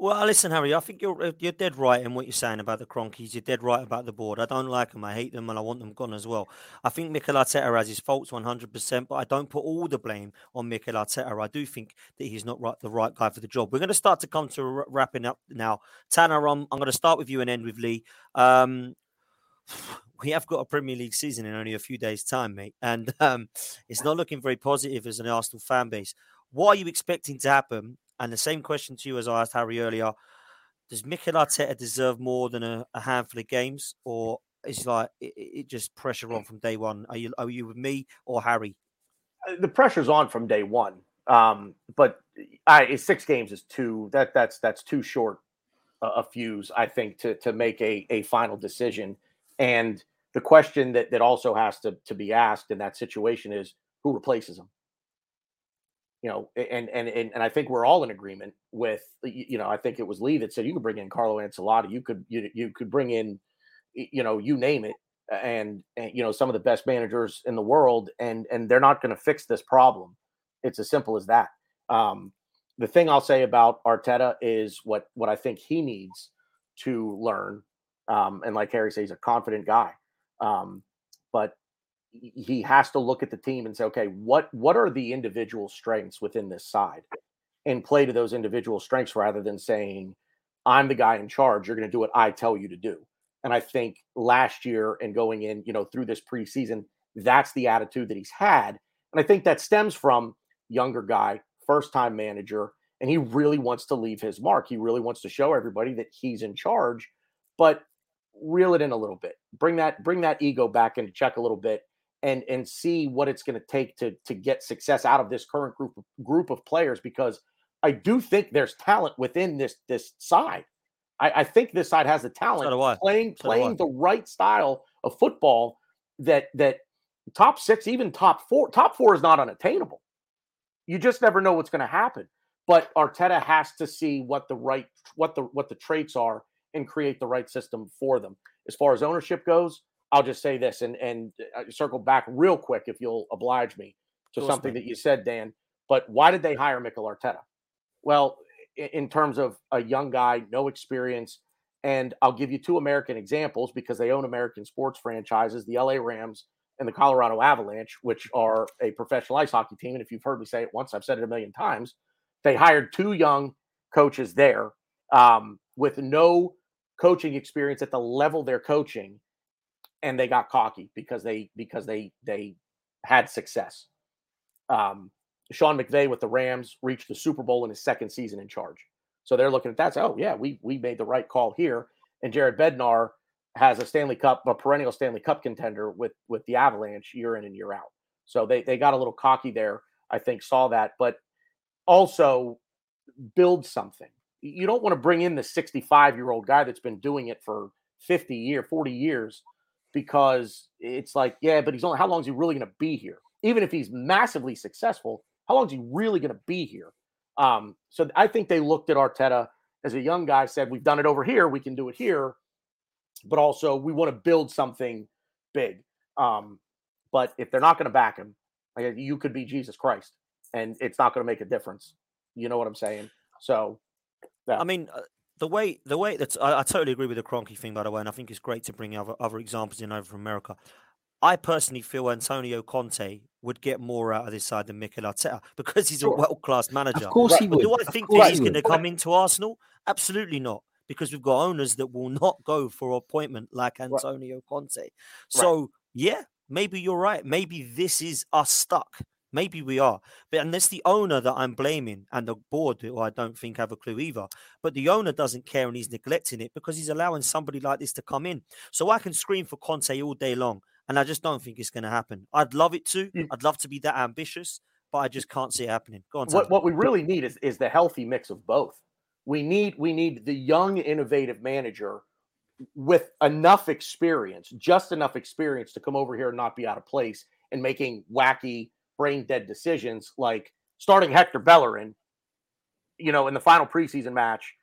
Well, listen, Harry. I think you're uh, you're dead right in what you're saying about the Kroenkes. You're dead right about the board. I don't like them. I hate them, and I want them gone as well. I think Mikel Arteta has his faults 100%, but I don't put all the blame on Mikel Arteta. I do think that he's not right, the right guy for the job. We're going to start to come to wra- wrapping up now. Tanner, I'm, I'm going to start with you and end with Lee. Um, we have got a Premier League season in only a few days' time, mate, and um, it's not looking very positive as an Arsenal fan base. What are you expecting to happen? And the same question to you as I asked Harry earlier. does Mikel Arteta deserve more than a, a handful of games, or is like it, it just pressure on from day one? Are you are you with me or Harry? Uh, the pressure's on from day one. Um, but I, six games is too that that's that's too short a, fuse, I think, to to make a a final decision. And the question that that also has to to be asked in that situation is who replaces him. You know, and and and and I think we're all in agreement with you know I think it was Lee that said you could bring in Carlo Ancelotti, you could you you could bring in you know you name it, and, and you know some of the best managers in the world, and and they're not going to fix this problem. It's as simple as that. Um, the thing I'll say about Arteta is what what I think he needs to learn. Um, and like Harry says, he's a confident guy. Um, but he has to look at the team and say, okay, what what are the individual strengths within this side, and play to those individual strengths rather than saying, I'm the guy in charge. You're going to do what I tell you to do. And I think last year and going in, you know, through this preseason, that's the attitude that he's had. And I think that stems from younger guy, first time manager, and he really wants to leave his mark. He really wants to show everybody that he's in charge, but reel it in a little bit. Bring that bring that ego back into check a little bit and and see what it's going to take to to get success out of this current group of, group of players because I do think there's talent within this this side. I, I think this side has the talent so playing so playing the right style of football that that top six, even top four, top four is not unattainable. You just never know what's going to happen. But Arteta has to see what the right what the what the traits are and create the right system for them. As far as ownership goes, I'll just say this and and uh, circle back real quick if you'll oblige me to something that you said, Dan. But why did they hire Mikel Arteta? Well, in terms of a young guy, no experience, and I'll give you two American examples because they own American sports franchises: the LA Rams and the Colorado Avalanche, which are a professional ice hockey team. And if you've heard me say it once, I've said it a million times. They hired two young coaches there um, with no coaching experience at the level they're coaching, and they got cocky because they because they they had success. Um, Sean McVay with the Rams reached the Super Bowl in his second season in charge, so they're looking at that. So, oh yeah, we we made the right call here. And Jared Bednar has a Stanley Cup, a perennial Stanley Cup contender with with the Avalanche year in and year out. So they they got a little cocky there. I think saw that, but also build something. You don't want to bring in the 65 year old guy that's been doing it for 50 year, 40 years, because it's like, yeah, but he's only how long is he really going to be here? Even if he's massively successful, how long is he really going to be here? Um, so I think they looked at Arteta as a young guy, said, We've done it over here, we can do it here, but also we want to build something big. Um, but if they're not going to back him, like, you could be Jesus Christ and it's not going to make a difference. You know what I'm saying? So, yeah. I mean, uh, the way the way that's I, I, totally agree with the Kroenke thing, by the way, and I think it's great to bring other other examples in over from America. I personally feel Antonio Conte would get more out of this side than Mikel Arteta because he's sure. a world class manager. Of course he would. do I think that he's going to come into Arsenal? Absolutely not, because we've got owners that will not go for appointment like Antonio right. Conte. So right. yeah, maybe you're right. Maybe this is us stuck. Maybe we are, but and it's the owner that I'm blaming, and the board, who I don't think have a clue either. But the owner doesn't care, and he's neglecting it because he's allowing somebody like this to come in. So I can scream for Conte all day long, and I just don't think it's going to happen. I'd love it to. Yeah. I'd love to be that ambitious, but I just can't see it happening. Go on. What, what we really need is is the healthy mix of both. We need we need the young, innovative manager with enough experience, just enough experience to come over here and not be out of place and making wacky brain dead decisions like starting Hector Bellerin, you know, in the final preseason match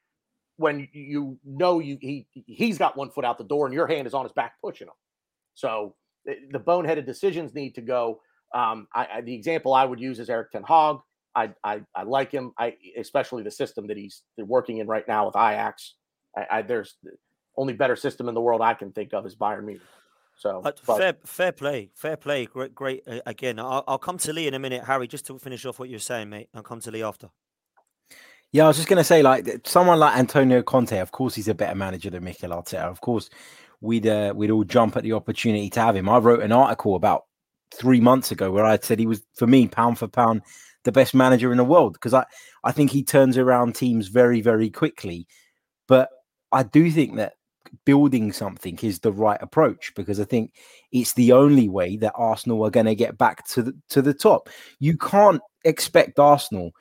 when you know you he he's got one foot out the door and your hand is on his back pushing him. So the, the boneheaded decisions need to go. Um, I, I, the example I would use is Erik Ten Hag. I, I, I like him. I especially the system that he's working in right now with Ajax. I, there's only better system in the world I can think of is Bayern Munich. So uh, fair, fair play, fair play. Great, great. Uh, again, I'll, I'll, come to Lee in a minute, Harry. Just to finish off what you're saying, mate. I'll come to Lee after. Yeah, I was just going to say, like someone like Antonio Conte. Of course, he's a better manager than Mikel Arteta. Of course, we'd uh, we'd all jump at the opportunity to have him. I wrote an article about three months ago where I said he was, for me, pound for pound, the best manager in the world because I I think he turns around teams very very quickly. But I do think that building something is the right approach because I think it's the only way that Arsenal are going to get back to the to the top. You can't expect Arsenal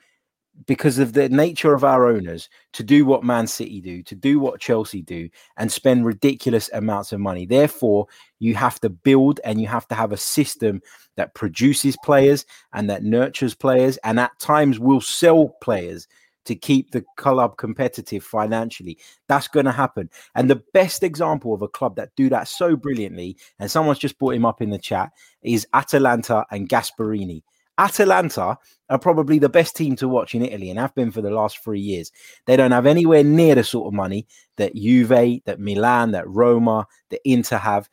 because of the nature of our owners to do what Man City do, to do what Chelsea do, and spend ridiculous amounts of money. Therefore, you have to build and you have to have a system that produces players and that nurtures players, and at times will sell players to keep the club competitive financially. That's going to happen. And the best example of a club that do that so brilliantly, and someone's just brought him up in the chat, is Atalanta and Gasperini. Atalanta are probably the best team to watch in Italy and have been for the last three years. They don't have anywhere near the sort of money that Juve, that Milan, that Roma, that Inter have.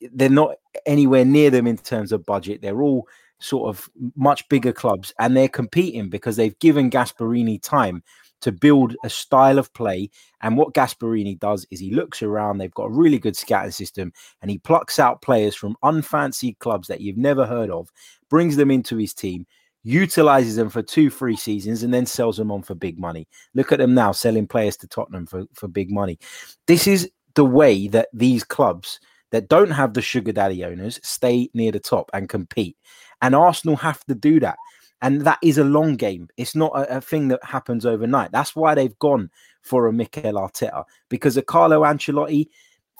They're not anywhere near them in terms of budget. They're all sort of much bigger clubs and they're competing because they've given Gasperini time to build a style of play. And what Gasperini does is he looks around, they've got a really good scouting system, and he plucks out players from unfancied clubs that you've never heard of, brings them into his team, utilizes them for two, three seasons, and then sells them on for big money. Look at them now selling players to Tottenham for, for big money. This is the way that these clubs that don't have the sugar daddy owners stay near the top and compete. And Arsenal have to do that. And that is a long game. It's not a, a, thing that happens overnight. That's why they've gone for a Mikel Arteta because a Carlo Ancelotti,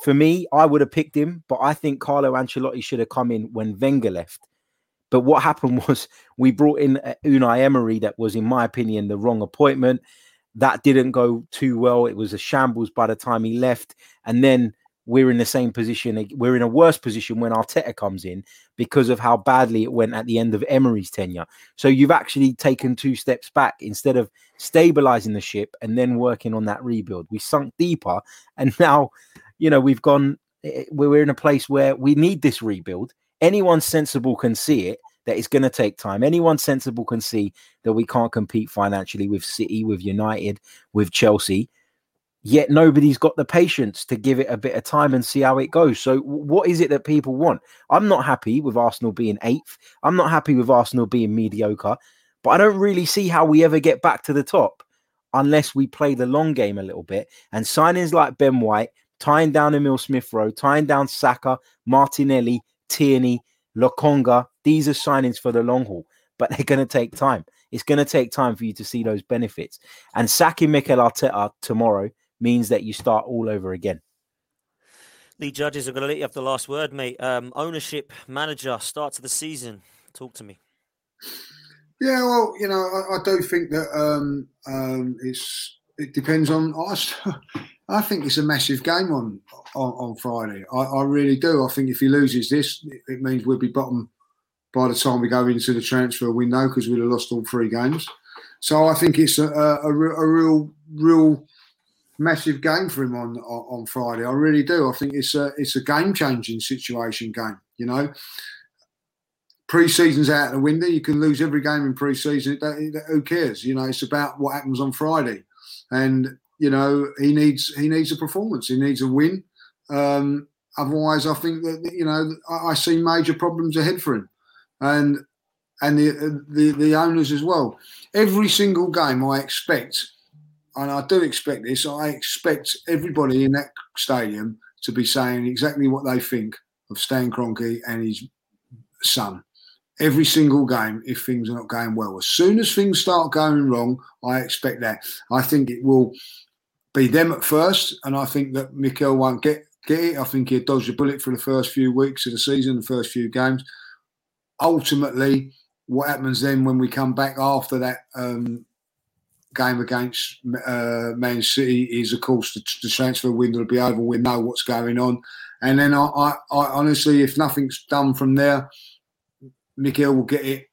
for me, I would have picked him, but I think Carlo Ancelotti should have come in when Wenger left. But what happened was we brought in uh, Unai Emery, that was, in my opinion, the wrong appointment. That didn't go too well. It was a shambles by the time he left. And then we're in the same position. We're in a worse position when Arteta comes in because of how badly it went at the end of Emery's tenure. So you've actually taken two steps back instead of stabilizing the ship and then working on that rebuild. We sunk deeper, and now, you know, we've gone. Eh, eh, we're in a place where we need this rebuild. Anyone sensible can see it. That it's going to take time. Anyone sensible can see that we can't compete financially with City, with United, with Chelsea yet nobody's got the patience to give it a bit of time and see how it goes. So, what is it that people want? I'm not happy with Arsenal being eighth. I'm not happy with Arsenal being mediocre, but I don't really see how we ever get back to the top unless we play the long game a little bit. And signings like Ben White, tying down Emile Smith Rowe, tying down Saka, Martinelli, Tierney, Lokonga, these are signings for the long haul, but they're going to take time. It's going to take time for you to see those benefits. And sacking Mikel Arteta tomorrow means that you start all over again. The judges are going to let you have the last word, mate. Um, ownership, manager, start to the season. Talk to me. Yeah, well, you know, I, I do think that um, um, it's it depends on. I, I think it's a massive game on on, on Friday. I, I, really do. I think if he loses this, it means we'll be bottom by the time we go into the transfer window because we'd have lost all three games. So I think it's a, a, a, a real, real massive game for him on, on, Friday. I really do. I think it's a it's a game changing situation game. You know, pre-season's out of the window. You can lose every game in pre-season. Who cares? You know, it's about what happens on Friday, and you know he needs he needs a performance. He needs a win. Um, otherwise, I think that you know I, I see major problems ahead for him, and and the, the the owners as well. Every single game, I expect and I do expect this. I expect everybody in that stadium to be saying exactly what they think of Stan Kroenke and his son. Every single game, if things are not going well. As soon as things start going wrong, I expect that. I think it will be them at first, and I think that Mikel won't get get it. I think he'll dodge a bullet for the first few weeks of the season, the first few games. Ultimately, what happens then when we come back after that um, game against uh, Man City is, of course, the, the, transfer window will be over. We know what's going on, and then I, I, I, honestly, if nothing's done from there, Mikel will get it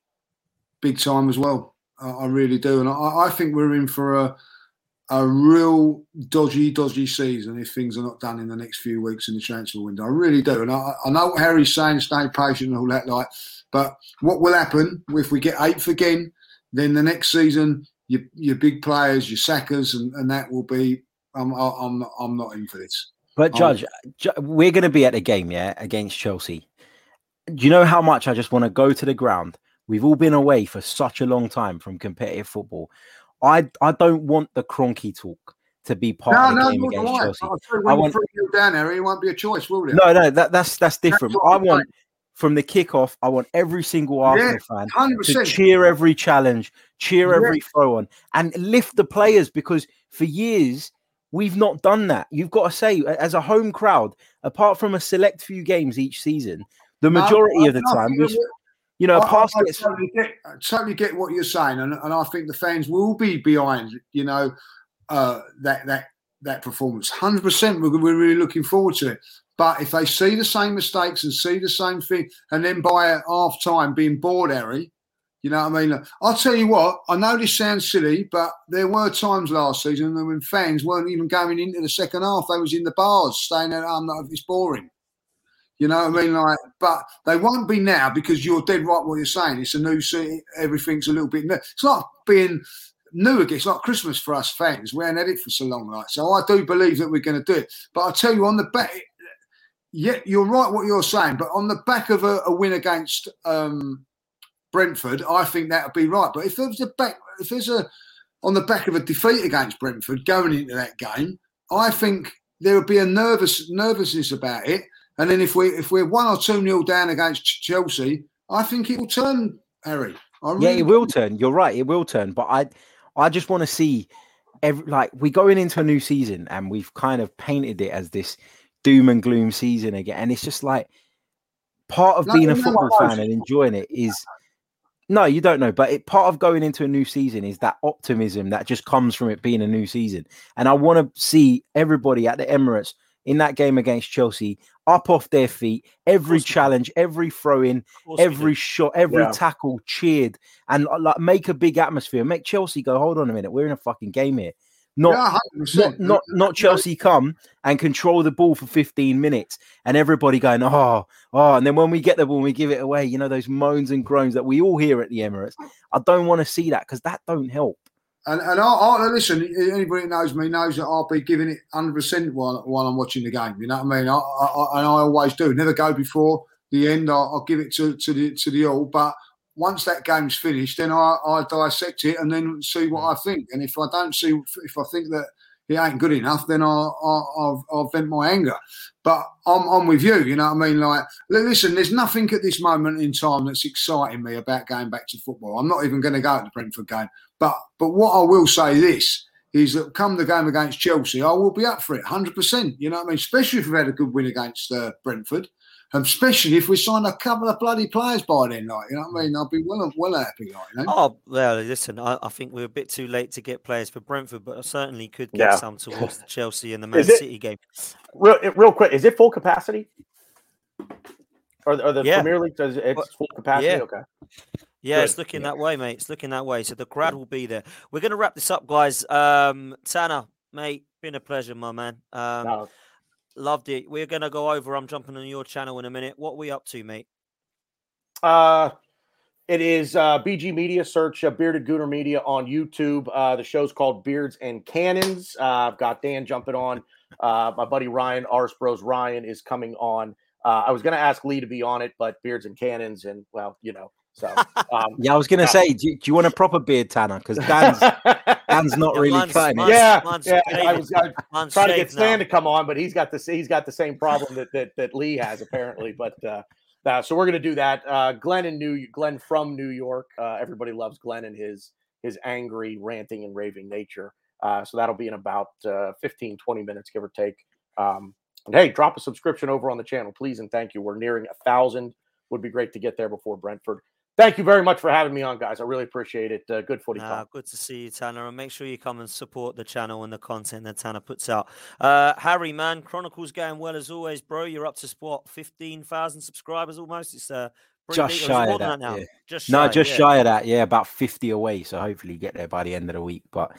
big time as well. I, I really do, and I, I, think we're in for a a real dodgy, dodgy season if things are not done in the next few weeks in the transfer window. I really do, and I, I know what Harry's saying, stay patient and all that, like. But what will happen if we get eighth again? Then the next season your your big players, your Sakas, and, and that will be. I'm I'm I'm not in for this. But Judge, we're going to be at a game, yeah, against Chelsea. Do you know how much I just want to go to the ground? We've all been away for such a long time from competitive football. I I don't want the Kroenke talk to be part No, of the no, game against I. Chelsea. You, I want- you down there, it won't be a choice, will it? No, no, that, that's that's different. what I I'm want from the kickoff. I want every single Arsenal fan hundred to cheer every challenge, cheer Yeah. every throw on, and lift the players because for years we've not done that. You've got to say, as a home crowd, apart from a select few games each season, the majority I- of the I time, think we, that we- you know, I, I, I totally get, I totally get what you're saying, and, and I think the fans will be behind, you know, uh, that that that performance. Hundred percent, we're, we're really looking forward to it. But if they see the same mistakes and see the same thing, and then by half time being bored, Harry, you know what I mean? I'll tell you what. I know this sounds silly, but there were times last season when fans weren't even going into the second half. They was in the bars, staying at home. Like, it's boring. You know what I mean? Like, but they won't be now because you're dead right what you're saying. It's a new city. Everything's a little bit new. It's like being new again. It's like Christmas for us fans. We haven't had it for so long, like. So I do believe that we're going to do it. But I tell you, on the back, yeah, you're right what you're saying. But on the back of a, a win against um, Brentford, I think that would be right. But if there's a back, if there's a on the back of a defeat against Brentford going into that game, I think there would be a nervous nervousness about it. And then if we if we're one or two nil down against Chelsea, I think it will turn, Harry. I Yeah, it will turn. You're right. It will turn. But I, I just want to see every like we're going into a new season and we've kind of painted it as this doom and gloom season again, and it's just like part of No, being a football fan and enjoying it is. No, you don't know, but it, part of going into a new season is that optimism that just comes from it being a new season. And I want to see everybody at the Emirates in that game against Chelsea up off their feet, every course we do. challenge, every throw in, course we do. every shot, every Yeah. tackle cheered, and uh, like make a big atmosphere. Make Chelsea go, hold on a minute, we're in a fucking game here. Not Yeah, not not not Chelsea come and control the ball for 15 minutes and everybody going, oh, oh, and then when we get the ball, we give it away. You know, those moans and groans that we all hear at the Emirates. I don't want to see that because that don't help. And, and I, I listen. Anybody that knows me knows that I'll be giving it hundred percent while while I'm watching the game. You know what I mean? I, I, I- and I always do. Never go before the end. I'll, I'll give it to, to the to the all. But once that game's finished, then I, I dissect it and then see what I think. And if I don't see, if I think that it ain't good enough, then I'll I'll, I'll, vent my anger. But I'm, I'm with you. You know what I mean? Like, listen, there's nothing at this moment in time that's exciting me about going back to football. I'm not even going to go to the Brentford game. But but what I will say this is that come the game against Chelsea, I will be up for it, hundred percent. You know what I mean? Especially if we've had a good win against uh, Brentford, and especially if we sign a couple of bloody players by then. Like you know what I mean? I'll be well well happy. Like you know. Oh well, listen. I, I think we're a bit too late to get players for Brentford, but I certainly could get Yeah. some towards the Chelsea and the Man Is it- City game. Real, real quick, is it full capacity? Or, or the Yeah. Premier League does it's full capacity? yeah. Okay. Yeah, it's Good. looking that way, mate. It's looking that way. So the crowd will be there. We're going to wrap this up, guys. Um, Tanner, mate, been a pleasure, my man. Um, No, Loved it. We're going to go over. I'm jumping on your channel in a minute. What are we up to, mate? Uh, it is uh, BG Media. Search uh, Bearded Gooner Media on YouTube. Uh, the show's called Beards and Cannons. Uh, I've got Dan jumping on. Uh, my buddy Ryan, Ars Bros Ryan, is coming on. Uh, I was going to ask Lee to be on it, but Beards and Cannons, and well, you know. So, um, Yeah, I was gonna Yeah. say, do, you- do you want a proper beard, Tanner? Because Dan's Dan's not Yeah, really mine's- cutting mine's- it. yeah, mine's yeah. I was, I was trying to get shaved now. Stan to come on, but he's got the he's got the same problem that that, that Lee has apparently. But uh, uh, so we're gonna do that. Uh, Glenn in New Glenn from New York. Uh, everybody loves Glenn and his his angry, ranting, and raving nature. Uh, so that'll be in about uh, 15, 20 minutes, give or take. Um, and hey, drop a subscription over on the channel, please, and thank you. We're nearing a thousand. Would be great to get there before Brentford. Thank you very much for having me on, guys. I really appreciate it. Uh, good footy talk. good to see you, Tanner. And make sure you come and support the channel and the content that Tanner puts out. Uh, Harry, man, Chronicles going well as always, bro. You're up to what, 15,000 subscribers almost? It's uh, Just big. Or is it shy more of than that, now. yeah. Just No, shy, just yeah. shy of that. Yeah, about 50 away. So hopefully you get there by the end of the week. But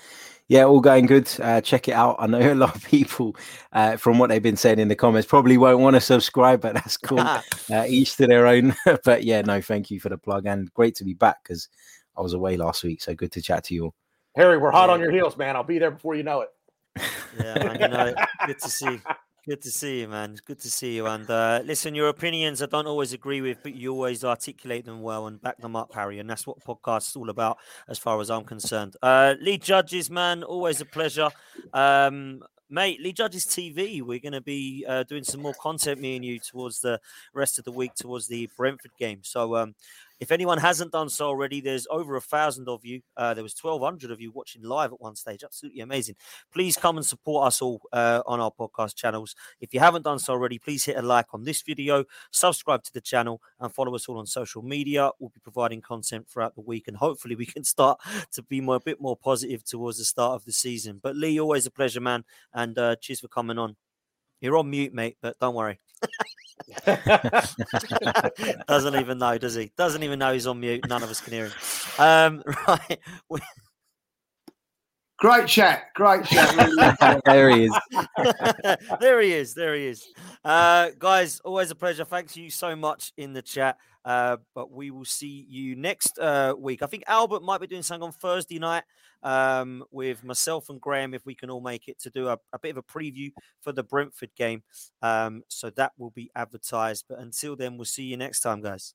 yeah, all going good. Uh, check it out. I know a lot of people, uh, from what they've been saying in the comments, probably won't want to subscribe, but that's cool. uh, each to their own. but yeah, no, thank you for the plug and great to be back because I was away last week. So good to chat to you all. Harry, we're hot Yeah. on your heels, man. I'll be there before you know it. Yeah, man, you know, it. good to see. Good to see you, man. It's good to see you. And uh, listen, your opinions I don't always agree with, but you always articulate them well and back them up, Harry. And that's what podcast's is all about, as far as I'm concerned. Uh, Lee Judges, man, always a pleasure. Um, mate, Lee Judges TV. We're going to be uh, doing some more content, me and you, towards the rest of the week, towards the Brentford game. So, um, if anyone hasn't done so already, there's over a thousand of you. Uh, there was 1,200 of you watching live at one stage. Absolutely amazing. Please come and support us all uh, on our podcast channels. If you haven't done so already, please hit a like on this video, subscribe to the channel, and follow us all on social media. We'll be providing content throughout the week, and hopefully, we can start to be more, a bit more positive towards the start of the season. But Lee, always a pleasure, man, and uh, cheers for coming on. You're on mute, mate, but don't worry. Doesn't even know, does he? Doesn't even know he's on mute. None of us can hear him. Um, right. Great chat. Great chat. there he is. there he is. There he is. Uh, guys, always a pleasure. Thanks you so much in the chat. Uh, but we will see you next uh, week. I think Albert might be doing something on Thursday night um, with myself and Graham, if we can all make it, to do a, a bit of a preview for the Brentford game. Um, so that will be advertised. But until then, we'll see you next time, guys.